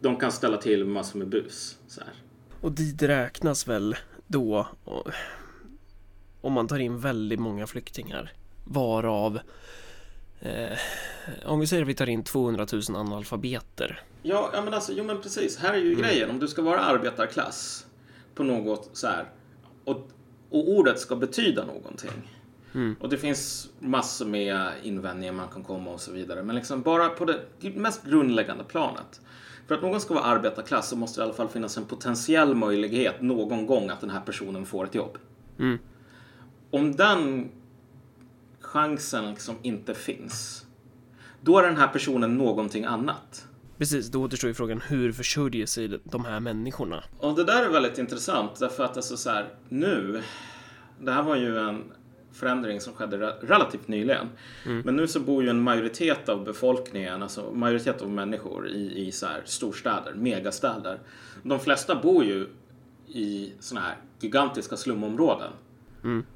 de kan ställa till massor med bus. Så här. Och dit räknas väl då om man tar in väldigt många flyktingar varav eh, om vi säger att vi tar in 200 000 analfabeter. Ja, ja men alltså, jo men precis. Här är ju mm. grejen. Om du ska vara arbetarklass på något så här och, och ordet ska betyda någonting. Mm. Och det finns massor med invändningar man kan komma och så vidare. Men liksom bara på det mest grundläggande planet. För att någon ska vara arbetarklass så måste det i alla fall finnas en potentiell möjlighet någon gång att den här personen får ett jobb. Mm. om den chansen liksom inte finns, då är den här personen någonting annat. Precis, då återstår ju frågan hur försörjer sig de här människorna? Och det där är väldigt intressant därför att alltså så här, nu, det här var ju en förändring som skedde re- relativt nyligen. Men nu så bor ju en majoritet av befolkningen, alltså majoritet av människor i, i så här storstäder, megastäder. De flesta bor ju i såna här gigantiska slumområden.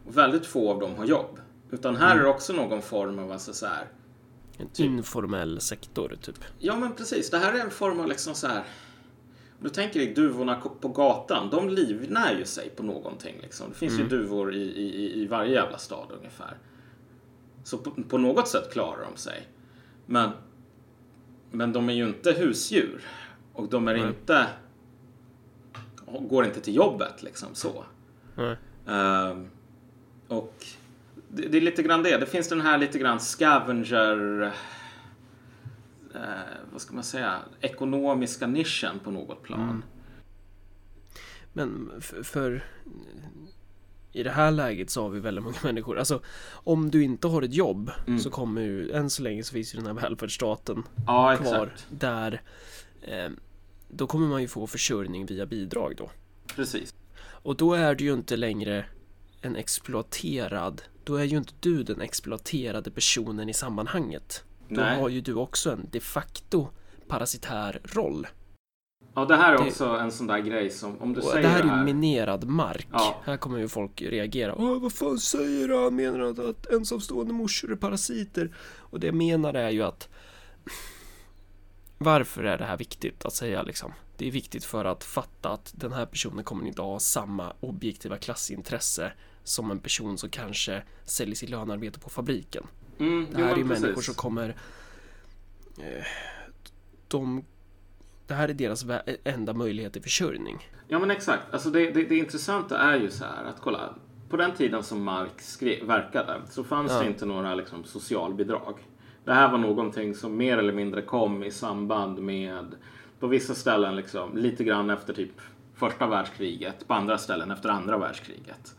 Och väldigt få av dem har jobb. Utan här är det också någon form av alltså så här, En informell sektor, typ. Ja men precis, det här är en form av liksom så här. Om du tänker dig duvorna på gatan, de livnär ju sig på någonting. Liksom. Det finns ju duvor i, i, i- varje jävla stad ungefär. Så på, på något sätt klarar de sig. Men, men de är ju inte husdjur. Och de är inte... Går inte till jobbet liksom så. Nej. Ehm, och det, det är lite grann det. Det finns den här lite grann scavenger... Eh, vad ska man säga? Ekonomiska nischen på något plan. Men för, för i det här läget så har vi väldigt många människor. Alltså om du inte har ett jobb så kommer ju än så länge så finns ju den här välfärdsstaten Ja, kvar exakt. där eh, då kommer man ju få försörjning via bidrag då. Precis. Och då är du ju inte längre en exploaterad, då är ju inte du den exploaterade personen i sammanhanget. Då Nej. har ju du också en de facto parasitär roll. Ja, det här är Det- också en sån där grej som om du säger det här är det här. minerad mark. Ja. Här kommer ju folk reagera. Åh, vad fan säger han? Menar han att ensamstående morsor är parasiter? Och det jag menar är ju att varför är det här viktigt att säga liksom? Det är viktigt för att fatta att den här personen kommer inte ha samma objektiva klassintresse som en person som kanske säljer sitt lönearbete på fabriken. Mm, Det jo, här är men ju precis. människor som kommer eh, De Det här är deras enda möjlighet till försörjning. Ja men exakt. Alltså det, det, det intressanta är ju så här att kolla. På den tiden som skrev, verkade så fanns Ja. det inte några liksom, socialbidrag. Det här var någonting som mer eller mindre kom i samband med på vissa ställen liksom, lite grann efter typ första världskriget, på andra ställen efter andra världskriget.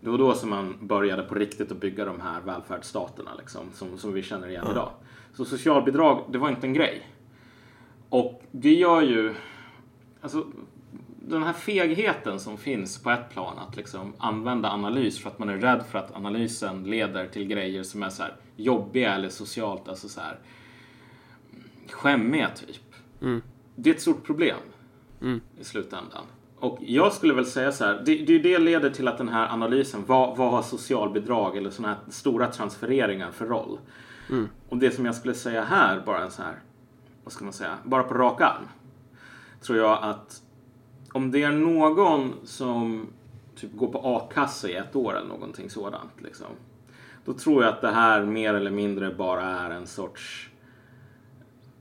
Det var då som man började på riktigt att bygga de här välfärdsstaterna liksom, som, som vi känner igen idag. Så socialbidrag, det var inte en grej. Och det gör ju, alltså den här fegheten som finns på ett plan att liksom använda analys för att man är rädd för att analysen leder till grejer som är så här jobbiga eller socialt, alltså så här skämmiga typ. Mm. Det är ett stort problem Mm. i slutändan. Och jag skulle väl säga så här, det, det, det leder till att den här analysen, vad, vad har socialbidrag eller sådana här stora transfereringar för roll? Mm. Och det som jag skulle säga här, bara en så här, vad ska man säga, bara på rak arm. Tror jag att om det är någon som typ går på a-kassa i ett år eller någonting sådant. Liksom, då tror jag att det här mer eller mindre bara är en sorts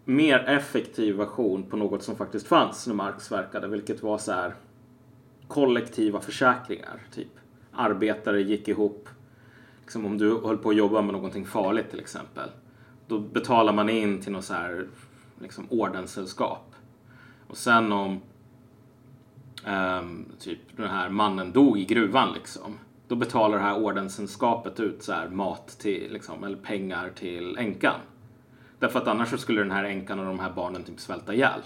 mer effektiv version på något som faktiskt fanns när Marx verkade, vilket var så här kollektiva försäkringar. Typ arbetare gick ihop. Liksom om du höll på att jobba med någonting farligt till exempel. Då betalar man in till något så här liksom ordenssällskap. Och sen om um, typ den här mannen dog i gruvan liksom. Då betalar det här ordenssällskapet ut så här mat till, liksom, eller pengar till änkan. Därför att annars skulle den här änkan och de här barnen typ svälta ihjäl.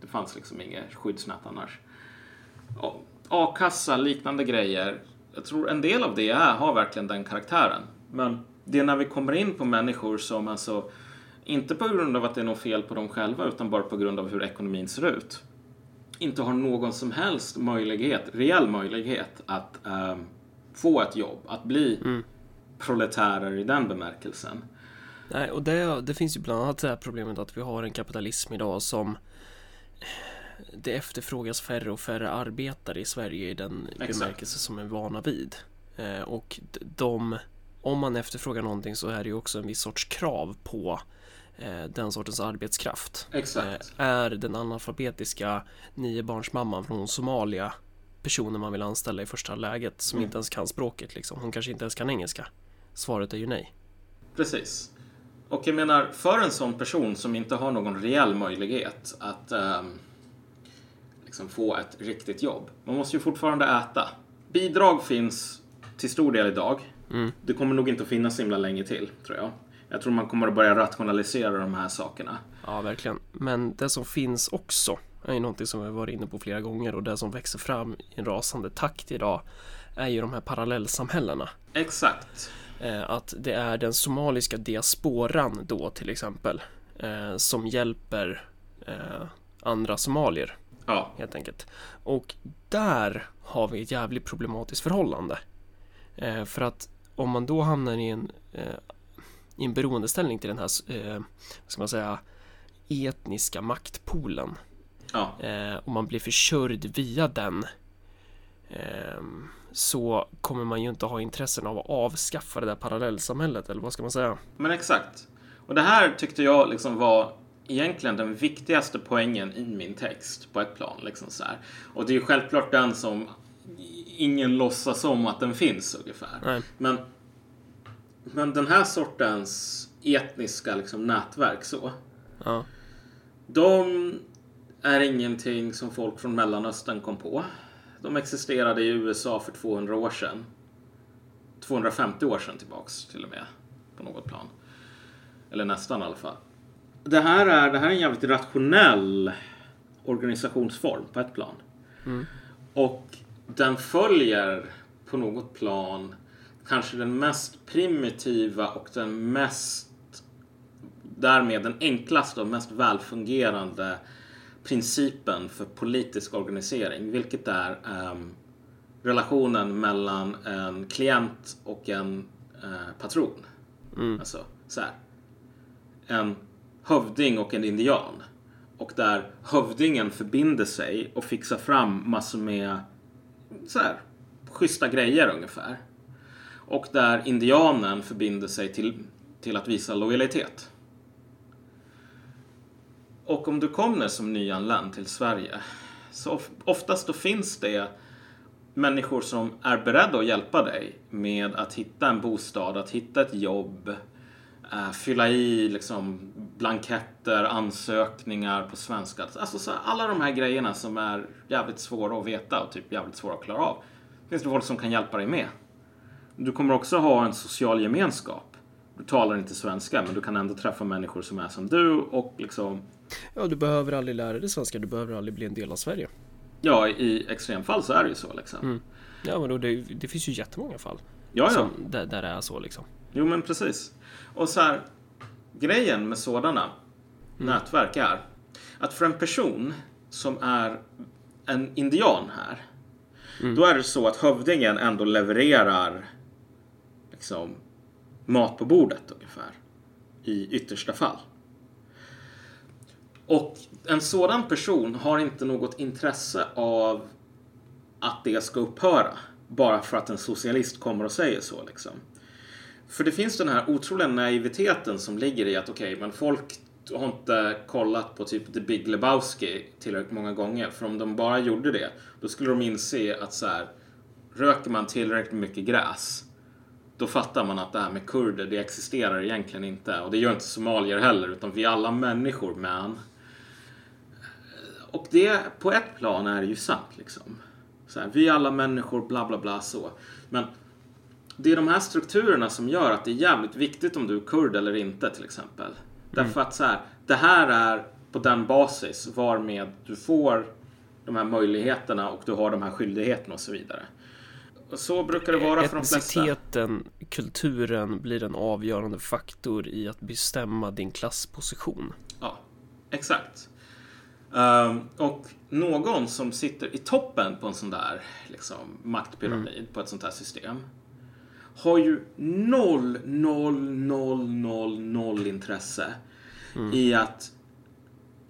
Det fanns liksom inget skyddsnät annars. A-kassa, liknande grejer. Jag tror en del av det är, har verkligen den karaktären. Men det är när vi kommer in på människor som alltså, inte på grund av att det är något fel på dem själva, utan bara på grund av hur ekonomin ser ut, inte har någon som helst möjlighet, reell möjlighet att ehm, få ett jobb, att bli proletärer i den bemärkelsen. Nej, och det, det finns ju bland annat det här problemet att vi har en kapitalism idag som det efterfrågas färre och färre arbetare i Sverige i den Exakt. bemärkelse som är vana vid. Eh, och de, om man efterfrågar någonting så är det ju också en viss sorts krav på eh, den sortens arbetskraft. Exakt. Eh, är den analfabetiska niobarnsmamman från Somalia personen man vill anställa i första läget som Mm. inte ens kan språket liksom. Hon kanske inte ens kan engelska. Svaret är ju nej. Precis. Och jag menar, för en sån person som inte har någon reell möjlighet att ehm, liksom få ett riktigt jobb. Man måste ju fortfarande äta. Bidrag finns till stor del idag. Mm. Det kommer nog inte att finnas så himla länge till, tror jag. Jag tror man kommer att börja rationalisera de här sakerna. Ja, verkligen. Men det som finns också är ju någonting som vi har varit inne på flera gånger och det som växer fram i en rasande takt idag är ju de här parallellsamhällena. Exakt. Eh, att det är den somaliska diasporan då till exempel eh, som hjälper eh, andra somalier Ja, helt enkelt. Och där har vi ett jävligt problematiskt förhållande. För att om man då hamnar i en, i en beroendeställning till den här, vad ska man säga, etniska maktpoolen ja, och man blir förkörd via den eh, så kommer man ju inte ha intressen av att avskaffa det där parallellsamhället eller vad ska man säga? men exakt. Och det här tyckte jag liksom var egentligen den viktigaste poängen i min text på ett plan. Liksom så här. Och det är ju självklart den som ingen låtsas om att den finns ungefär. Nej. Men, men den här sortens etniska liksom, nätverk så. Ja, De är ingenting som folk från Mellanöstern kom på. De existerade i USA för 200 år sedan. 250 år sedan tillbaks till och med. På något plan. Eller nästan i alla fall. Det här är, det här är en jävligt rationell organisationsform på ett plan. Och den följer på något plan kanske den mest primitiva och den mest därmed den enklaste och mest välfungerande principen för politisk organisering, vilket är ehm, relationen mellan en klient och en eh, patron. Alltså så här. En hövding och en indian. Och där hövdingen förbinder sig och fixar fram massor med så här, schyssta grejer ungefär. Och där indianen förbinder sig till, till att visa lojalitet. Och om du kommer som nyanländ till Sverige så oftast då finns det människor som är beredda att hjälpa dig med att hitta en bostad, att hitta ett jobb, eh, fylla i liksom blanketter, ansökningar på svenska. Alltså så alla de här grejerna som är jävligt svåra att veta och typ jävligt svåra att klara av. Finns det folk som kan hjälpa dig med. Du kommer också ha en social gemenskap. Du talar inte svenska men du kan ändå träffa människor som är som du och liksom ja du behöver aldrig lära dig svenska, du behöver aldrig bli en del av Sverige. Ja, i extremfall så är det ju så liksom. Ja men då, det, det finns ju jättemånga fall Ja, ja. där, där det är så liksom. Jo, men precis. Och så här, grejen med sådana nätverk är att för en person som är en indian här, då är det så att hövdingen ändå levererar liksom mat på bordet ungefär. I yttersta fall. Och en sådan person har inte något intresse av att det ska upphöra. Bara för att en socialist kommer och säger så liksom. För det finns den här otroliga naiviteten som ligger i att okej, men folk har inte kollat på typ The Big Lebowski tillräckligt många gånger. För om de bara gjorde det, då skulle de inse att så här, röker man tillräckligt mycket gräs, då fattar man att det här med kurder, det existerar egentligen inte. Och det gör inte somalier heller, utan vi är alla människor, man. Och det, på ett plan är det ju sant liksom. Så här, vi är alla människor, bla bla bla så. Men det är de här strukturerna som gör att det är jävligt viktigt om du är kurd eller inte till exempel. Därför att så här, det här är på den basis varmed du får de här möjligheterna och du har de här skyldigheterna och så vidare. Och så brukar det vara för de flesta. Etniciteten, kulturen blir en avgörande faktor i att bestämma din klassposition. Ja, exakt. Ehm, och någon som sitter i toppen på en sån där liksom, maktpyramid på ett sånt här system har ju noll, noll, noll, noll, noll intresse i att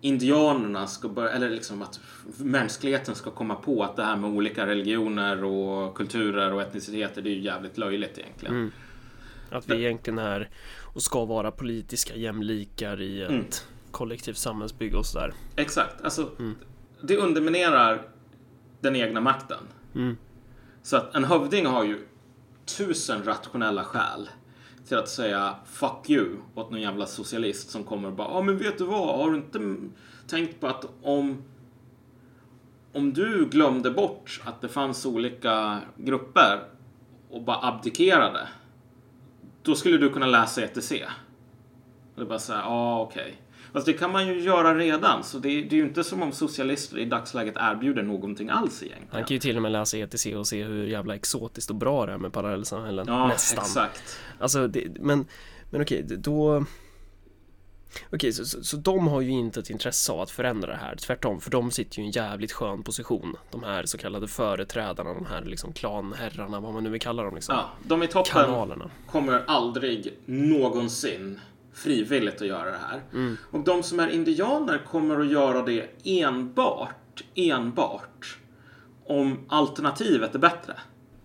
indianerna ska börja, eller liksom att mänskligheten ska komma på att det här med olika religioner och kulturer och etniciteter, det är ju jävligt löjligt egentligen. Att vi egentligen är och ska vara politiska jämlikar i ett Mm. Kollektivt samhällsbygge och sådär. Exakt. Alltså, det underminerar den egna makten. Mm. Så att en hövding har ju tusen rationella skäl till att säga fuck you åt någon jävla socialist som kommer och bara, ja ah, men vet du vad, har du inte tänkt på att om om du glömde bort att det fanns olika grupper och bara abdikerade. Då skulle du kunna läsa ETC. Och det bara säga, ja ah, okej. Okay. Fast det kan man ju göra redan, så det, det är ju inte som om socialister i dagsläget erbjuder någonting alls egentligen. Han kan ju till och med läsa ETC och se hur jävla exotiskt och bra det är med parallellsamhällen. Ja, Nästan. exakt. Alltså, det, men, men okej, då... Okej, så, så, så de har ju inte ett intresse av att förändra det här, tvärtom, för de sitter ju i en jävligt skön position. De här så kallade företrädarna, de här liksom klanherrarna, vad man nu vill kalla dem liksom. Ja, de i toppen Kanalerna. kommer aldrig någonsin frivilligt att göra det här. Och de som är indianer kommer att göra det enbart, enbart om alternativet är bättre.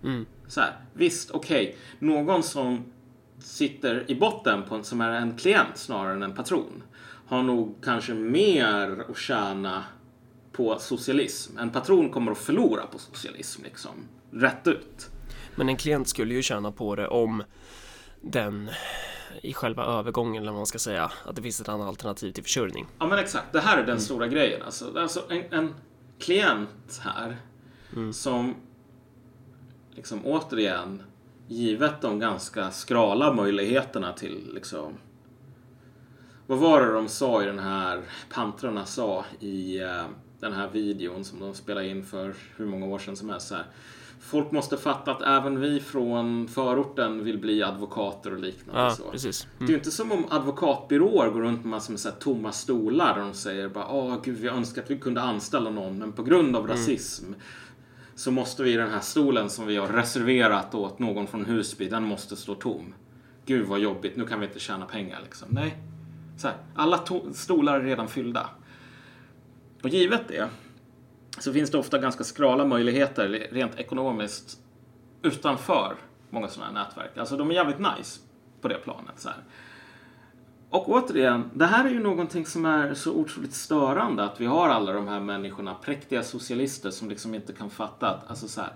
Mm. Så här, visst, okej, någon som sitter i botten på en, som är en klient snarare än en patron har nog kanske mer att tjäna på socialism. En patron kommer att förlora på socialism, liksom. Rätt ut. Men en klient skulle ju tjäna på det om den i själva övergången, eller vad man ska säga, att det finns ett annat alternativ till försörjning. Ja men exakt, det här är den stora grejen. Alltså, alltså en, en klient här som liksom återigen givet de ganska skrala möjligheterna till liksom vad var det de sa i den här, pantrarna sa i eh, den här videon som de spelade in för hur många år sedan som helst. Så här. Folk måste fatta att även vi från förorten vill bli advokater och liknande. Ja, så. precis. Det är ju inte som om advokatbyråer går runt med massor med så tomma stolar där de säger bara åh gud vi önskar att vi kunde anställa någon men på grund av rasism så måste vi i den här stolen som vi har reserverat åt någon från Husby, den måste stå tom. Gud vad jobbigt, nu kan vi inte tjäna pengar liksom. Nej. Så här, alla to- stolar är redan fyllda. Och givet det så finns det ofta ganska skrala möjligheter rent ekonomiskt utanför många sådana här nätverk. Alltså de är jävligt nice på det planet. Så här. Och återigen, det här är ju någonting som är så otroligt störande att vi har alla de här människorna, präktiga socialister som liksom inte kan fatta att, alltså så här,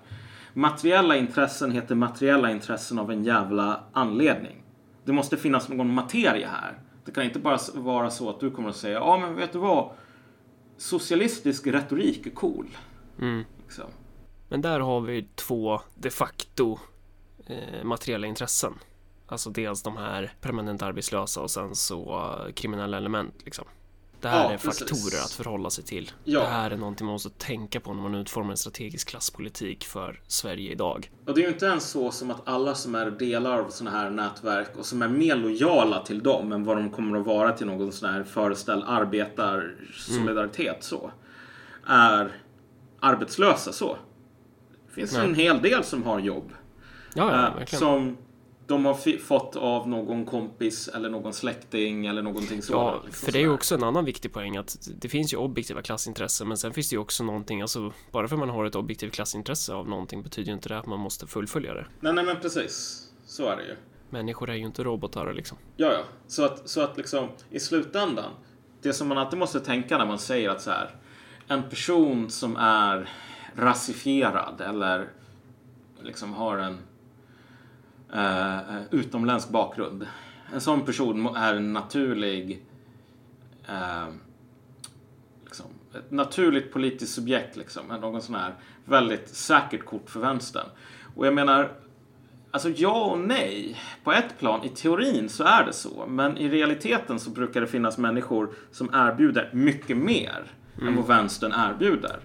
materiella intressen heter materiella intressen av en jävla anledning. Det måste finnas någon materia här. Det kan inte bara vara så att du kommer att säga, ja men vet du vad, socialistisk retorik är cool. Mm. Liksom. Men där har vi två de facto eh, materiella intressen. Alltså dels de här permanent arbetslösa och sen så eh, kriminella element liksom. Det här Ja, är precis. faktorer att förhålla sig till. Ja. Det här är någonting man måste tänka på när man utformar en strategisk klasspolitik för Sverige idag. Och det är ju inte ens så som att alla som är delar av sådana här nätverk och som är mer lojala till dem än vad de kommer att vara till någon sån här föreställd arbetarsolidaritet så. Är arbetslösa så. Det finns Nej. en hel del som har jobb. Ja, ja eh, som de har fått av någon kompis eller någon släkting eller någonting så. Ja, Liksom för det är ju också en annan viktig poäng att det finns ju objektiva klassintressen men sen finns det ju också någonting, alltså bara för att man har ett objektivt klassintresse av någonting betyder ju inte det att man måste fullfölja det. Nej, nej men precis. Så är det ju. Människor är ju inte robotar liksom. Ja, ja. Så att, så att liksom i slutändan, det som man alltid måste tänka när man säger att så här, en person som är rasifierad eller liksom har en eh, utomländsk bakgrund. En sån person är en naturlig eh, liksom, ett naturligt politiskt subjekt liksom. Någon sån här väldigt säkert kort för vänstern. Och jag menar, Alltså ja och nej. På ett plan, i teorin så är det så. Men i realiteten så brukar det finnas människor som erbjuder mycket mer än vad vänstern erbjuder.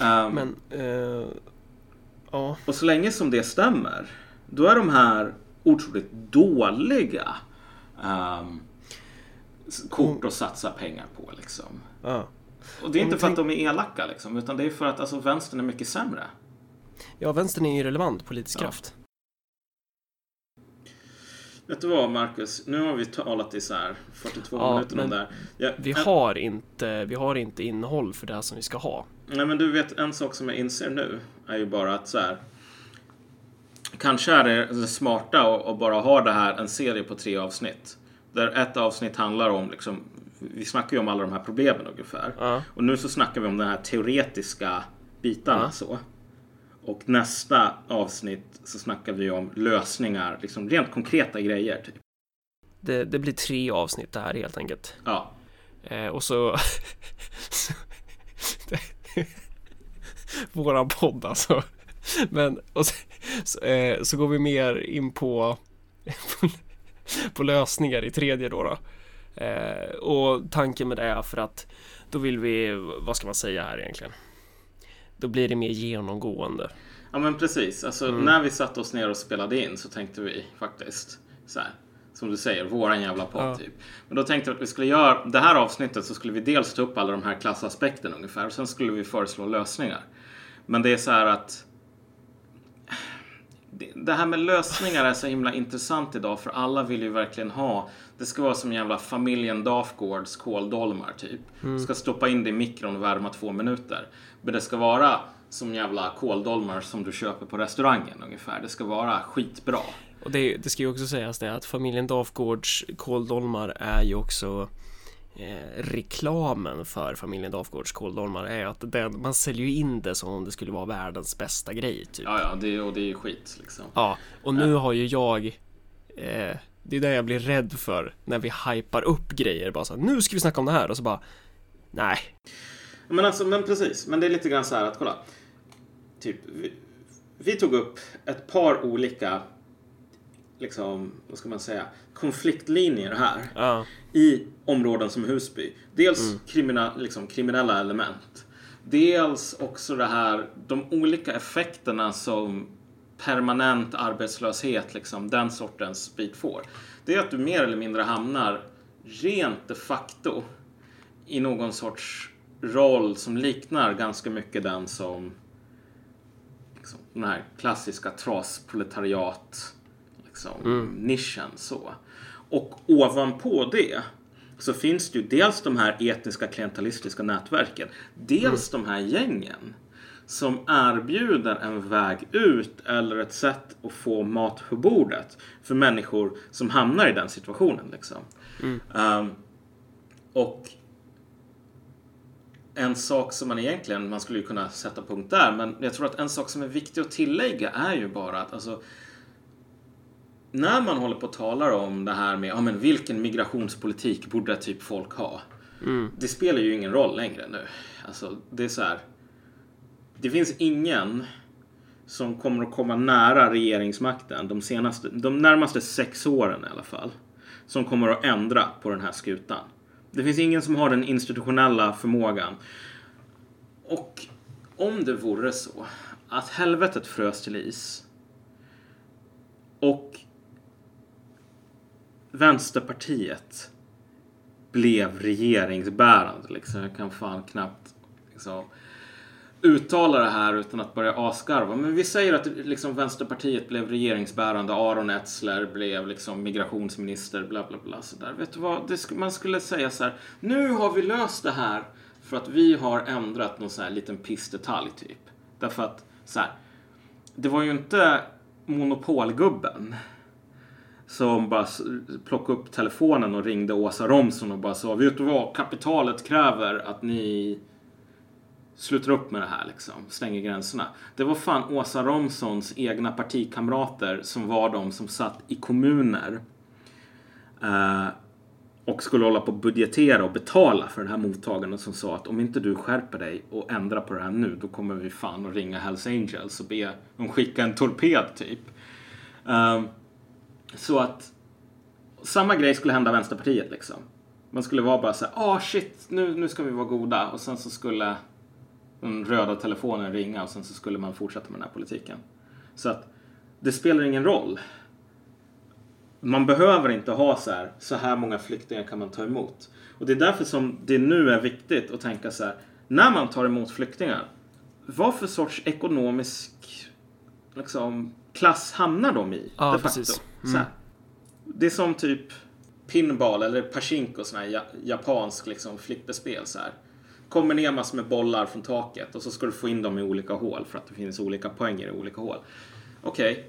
Ehm, Men, eh, ja, och så länge som det stämmer, då är de här otroligt dåliga s- kort att satsa pengar på liksom. ja. Och det är inte för att de är elaka liksom, utan det är för att alltså, vänstern är mycket sämre. Ja, vänstern är ju relevant politisk Ja. kraft. Vet du vad Marcus, nu har vi talat i så här 42 Ja, minuter om det här. Ja, Vi en- har inte, vi har inte innehåll för det som vi ska ha. Nej men du vet en sak som jag inser nu är ju bara att så här. Kanske är det smarta att, bara ha det här en serie på tre avsnitt. Där ett avsnitt handlar om liksom, vi snackar ju om alla de här problemen ungefär. Ja. Och nu så snackar vi om de här teoretiska bitarna Ja. så. Och nästa avsnitt så snackar vi om lösningar, liksom rent konkreta grejer. Typ. Det, det blir tre avsnitt det här helt enkelt. Ja. Eh, och så... Våran podd alltså. Men, och så, så, eh, så går vi mer in på, på lösningar i tredje då. då. Eh, och tanken med det är för att då vill vi, vad ska man säga här egentligen? Då blir det mer genomgående. Ja men precis. Alltså mm. när vi satte oss ner och spelade in så tänkte vi faktiskt så här. Som du säger, våran jävla podd ja. typ. Men då tänkte vi att vi skulle göra det här avsnittet så skulle vi dels ta upp alla de här klassaspekterna ungefär och sen skulle vi föreslå lösningar. Men det är så här att det här med lösningar är så himla intressant idag för alla vill ju verkligen ha det ska vara som jävla familjen Dafgårds kåldolmar typ. Mm. Ska stoppa in det i mikron och värma två minuter. Men det ska vara som jävla kåldolmar som du köper på restaurangen ungefär. Det ska vara skitbra. Och det, det ska ju också sägas det att familjen Dafgårds kåldolmar är ju också eh, reklamen för familjen Dafgårds kåldolmar är att den, man säljer in det som om det skulle vara världens bästa grej. Typ. Ja, ja, det, och det är ju skit liksom. Ja, och nu har ju jag eh, det är det jag blir rädd för när vi hypar upp grejer. Bara så här, nu ska vi snacka om det här och så bara, nej. Men alltså, men precis. Men det är lite grann så här att kolla. Typ, vi, vi tog upp ett par olika, liksom, vad ska man säga, konfliktlinjer här. Ja. I områden som Husby. Dels mm. krimina, liksom, kriminella element. Dels också det här, de olika effekterna som permanent arbetslöshet, liksom, den sortens bit får. Det är att du mer eller mindre hamnar rent de facto i någon sorts roll som liknar ganska mycket den som liksom, den här klassiska trasproletariat liksom, mm. nischen så. Och ovanpå det så finns det ju dels de här etniska klientalistiska nätverken, dels mm. de här gängen som erbjuder en väg ut eller ett sätt att få mat på bordet för människor som hamnar i den situationen. Liksom. Mm. Um, och en sak som man egentligen, man skulle ju kunna sätta punkt där, men jag tror att en sak som är viktig att tillägga är ju bara att alltså, när man håller på och talar om det här med ja, men vilken migrationspolitik borde typ folk ha? Mm. Det spelar ju ingen roll längre nu. Alltså, det är så här, det finns ingen som kommer att komma nära regeringsmakten de, senaste, de närmaste sex åren i alla fall. Som kommer att ändra på den här skutan. Det finns ingen som har den institutionella förmågan. Och om det vore så att helvetet frös till is och Vänsterpartiet blev regeringsbärande. Liksom. Jag kan fan knappt liksom, uttala det här utan att börja asgarva. Men vi säger att liksom Vänsterpartiet blev regeringsbärande, Aron Etzler blev liksom migrationsminister, bla bla bla. Så där. Vet du vad, det, man skulle säga så här, nu har vi löst det här för att vi har ändrat någon sån här liten pissdetalj typ. Därför att så här, det var ju inte monopolgubben som bara plockade upp telefonen och ringde Åsa Romson och bara sa, vet du vad, kapitalet kräver att ni slutar upp med det här liksom, stänger gränserna. Det var fan Åsa Romsons egna partikamrater som var de som satt i kommuner eh, och skulle hålla på att budgetera och betala för den här mottagandet som sa att om inte du skärper dig och ändrar på det här nu då kommer vi fan att ringa Hells Angels och be dem skicka en torped typ. Eh, så att samma grej skulle hända Vänsterpartiet liksom. Man skulle vara bara så här, ah shit, nu, nu ska vi vara goda och sen så skulle den röda telefonen ringa och sen så skulle man fortsätta med den här politiken. Så att det spelar ingen roll. Man behöver inte ha så här, så här många flyktingar kan man ta emot. Och det är därför som det nu är viktigt att tänka så här, när man tar emot flyktingar, vad för sorts ekonomisk liksom, klass hamnar de i? Ja, de precis. Mm. Det är som typ pinball eller pachinko, sån här japansk liksom, flipperspel. Så här kommer ner massor med bollar från taket och så ska du få in dem i olika hål för att det finns olika poänger i olika hål. Okej. Okay.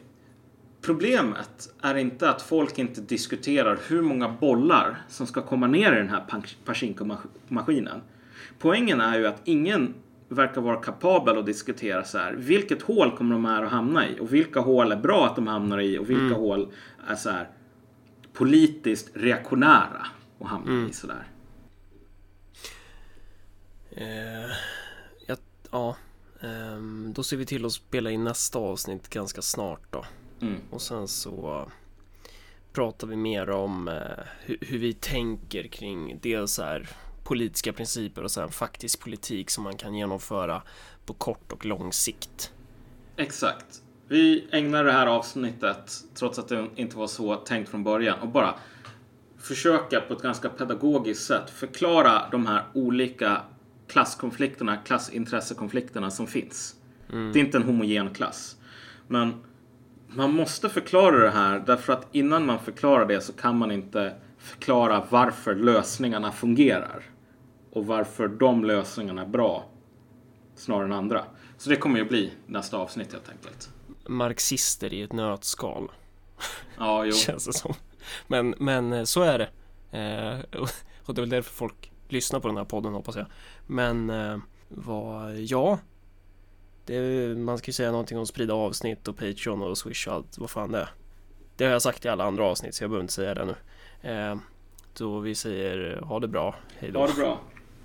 Problemet är inte att folk inte diskuterar hur många bollar som ska komma ner i den här Pachinko-maskinen. Poängen är ju att ingen verkar vara kapabel att diskutera så här. Vilket hål kommer de här att hamna i? Och vilka hål är bra att de hamnar i? Och vilka mm. hål är så här politiskt reaktionära att hamna mm. i sådär. Eh, ja, ja Ehm, då ser vi till att spela in nästa avsnitt ganska snart då. Mm. Och sen så pratar vi mer om eh, hur, hur vi tänker kring dels så här politiska principer och sen faktisk politik som man kan genomföra på kort och lång sikt. Exakt. Vi ägnar det här avsnittet, trots att det inte var så tänkt från början, och bara försöka på ett ganska pedagogiskt sätt förklara de här olika klasskonflikterna, klassintressekonflikterna som finns. Det är inte en homogen klass. Men man måste förklara det här därför att innan man förklarar det så kan man inte förklara varför lösningarna fungerar. Och varför de lösningarna är bra snarare än andra. Så det kommer ju bli nästa avsnitt helt enkelt. Marxister i ett nötskal. Ja, jo. Känns det som. Men, men eh, så är det. Eh, och- det är väl därför folk lyssnar på den här podden hoppas jag. Men eh, vad, ja. Det, man ska ju säga någonting om sprida avsnitt och Patreon och Swish och allt vad fan det är. Det har jag sagt i alla andra avsnitt så jag behöver inte säga det nu. Eh, så vi säger ha det bra. Hej då. Ha det bra.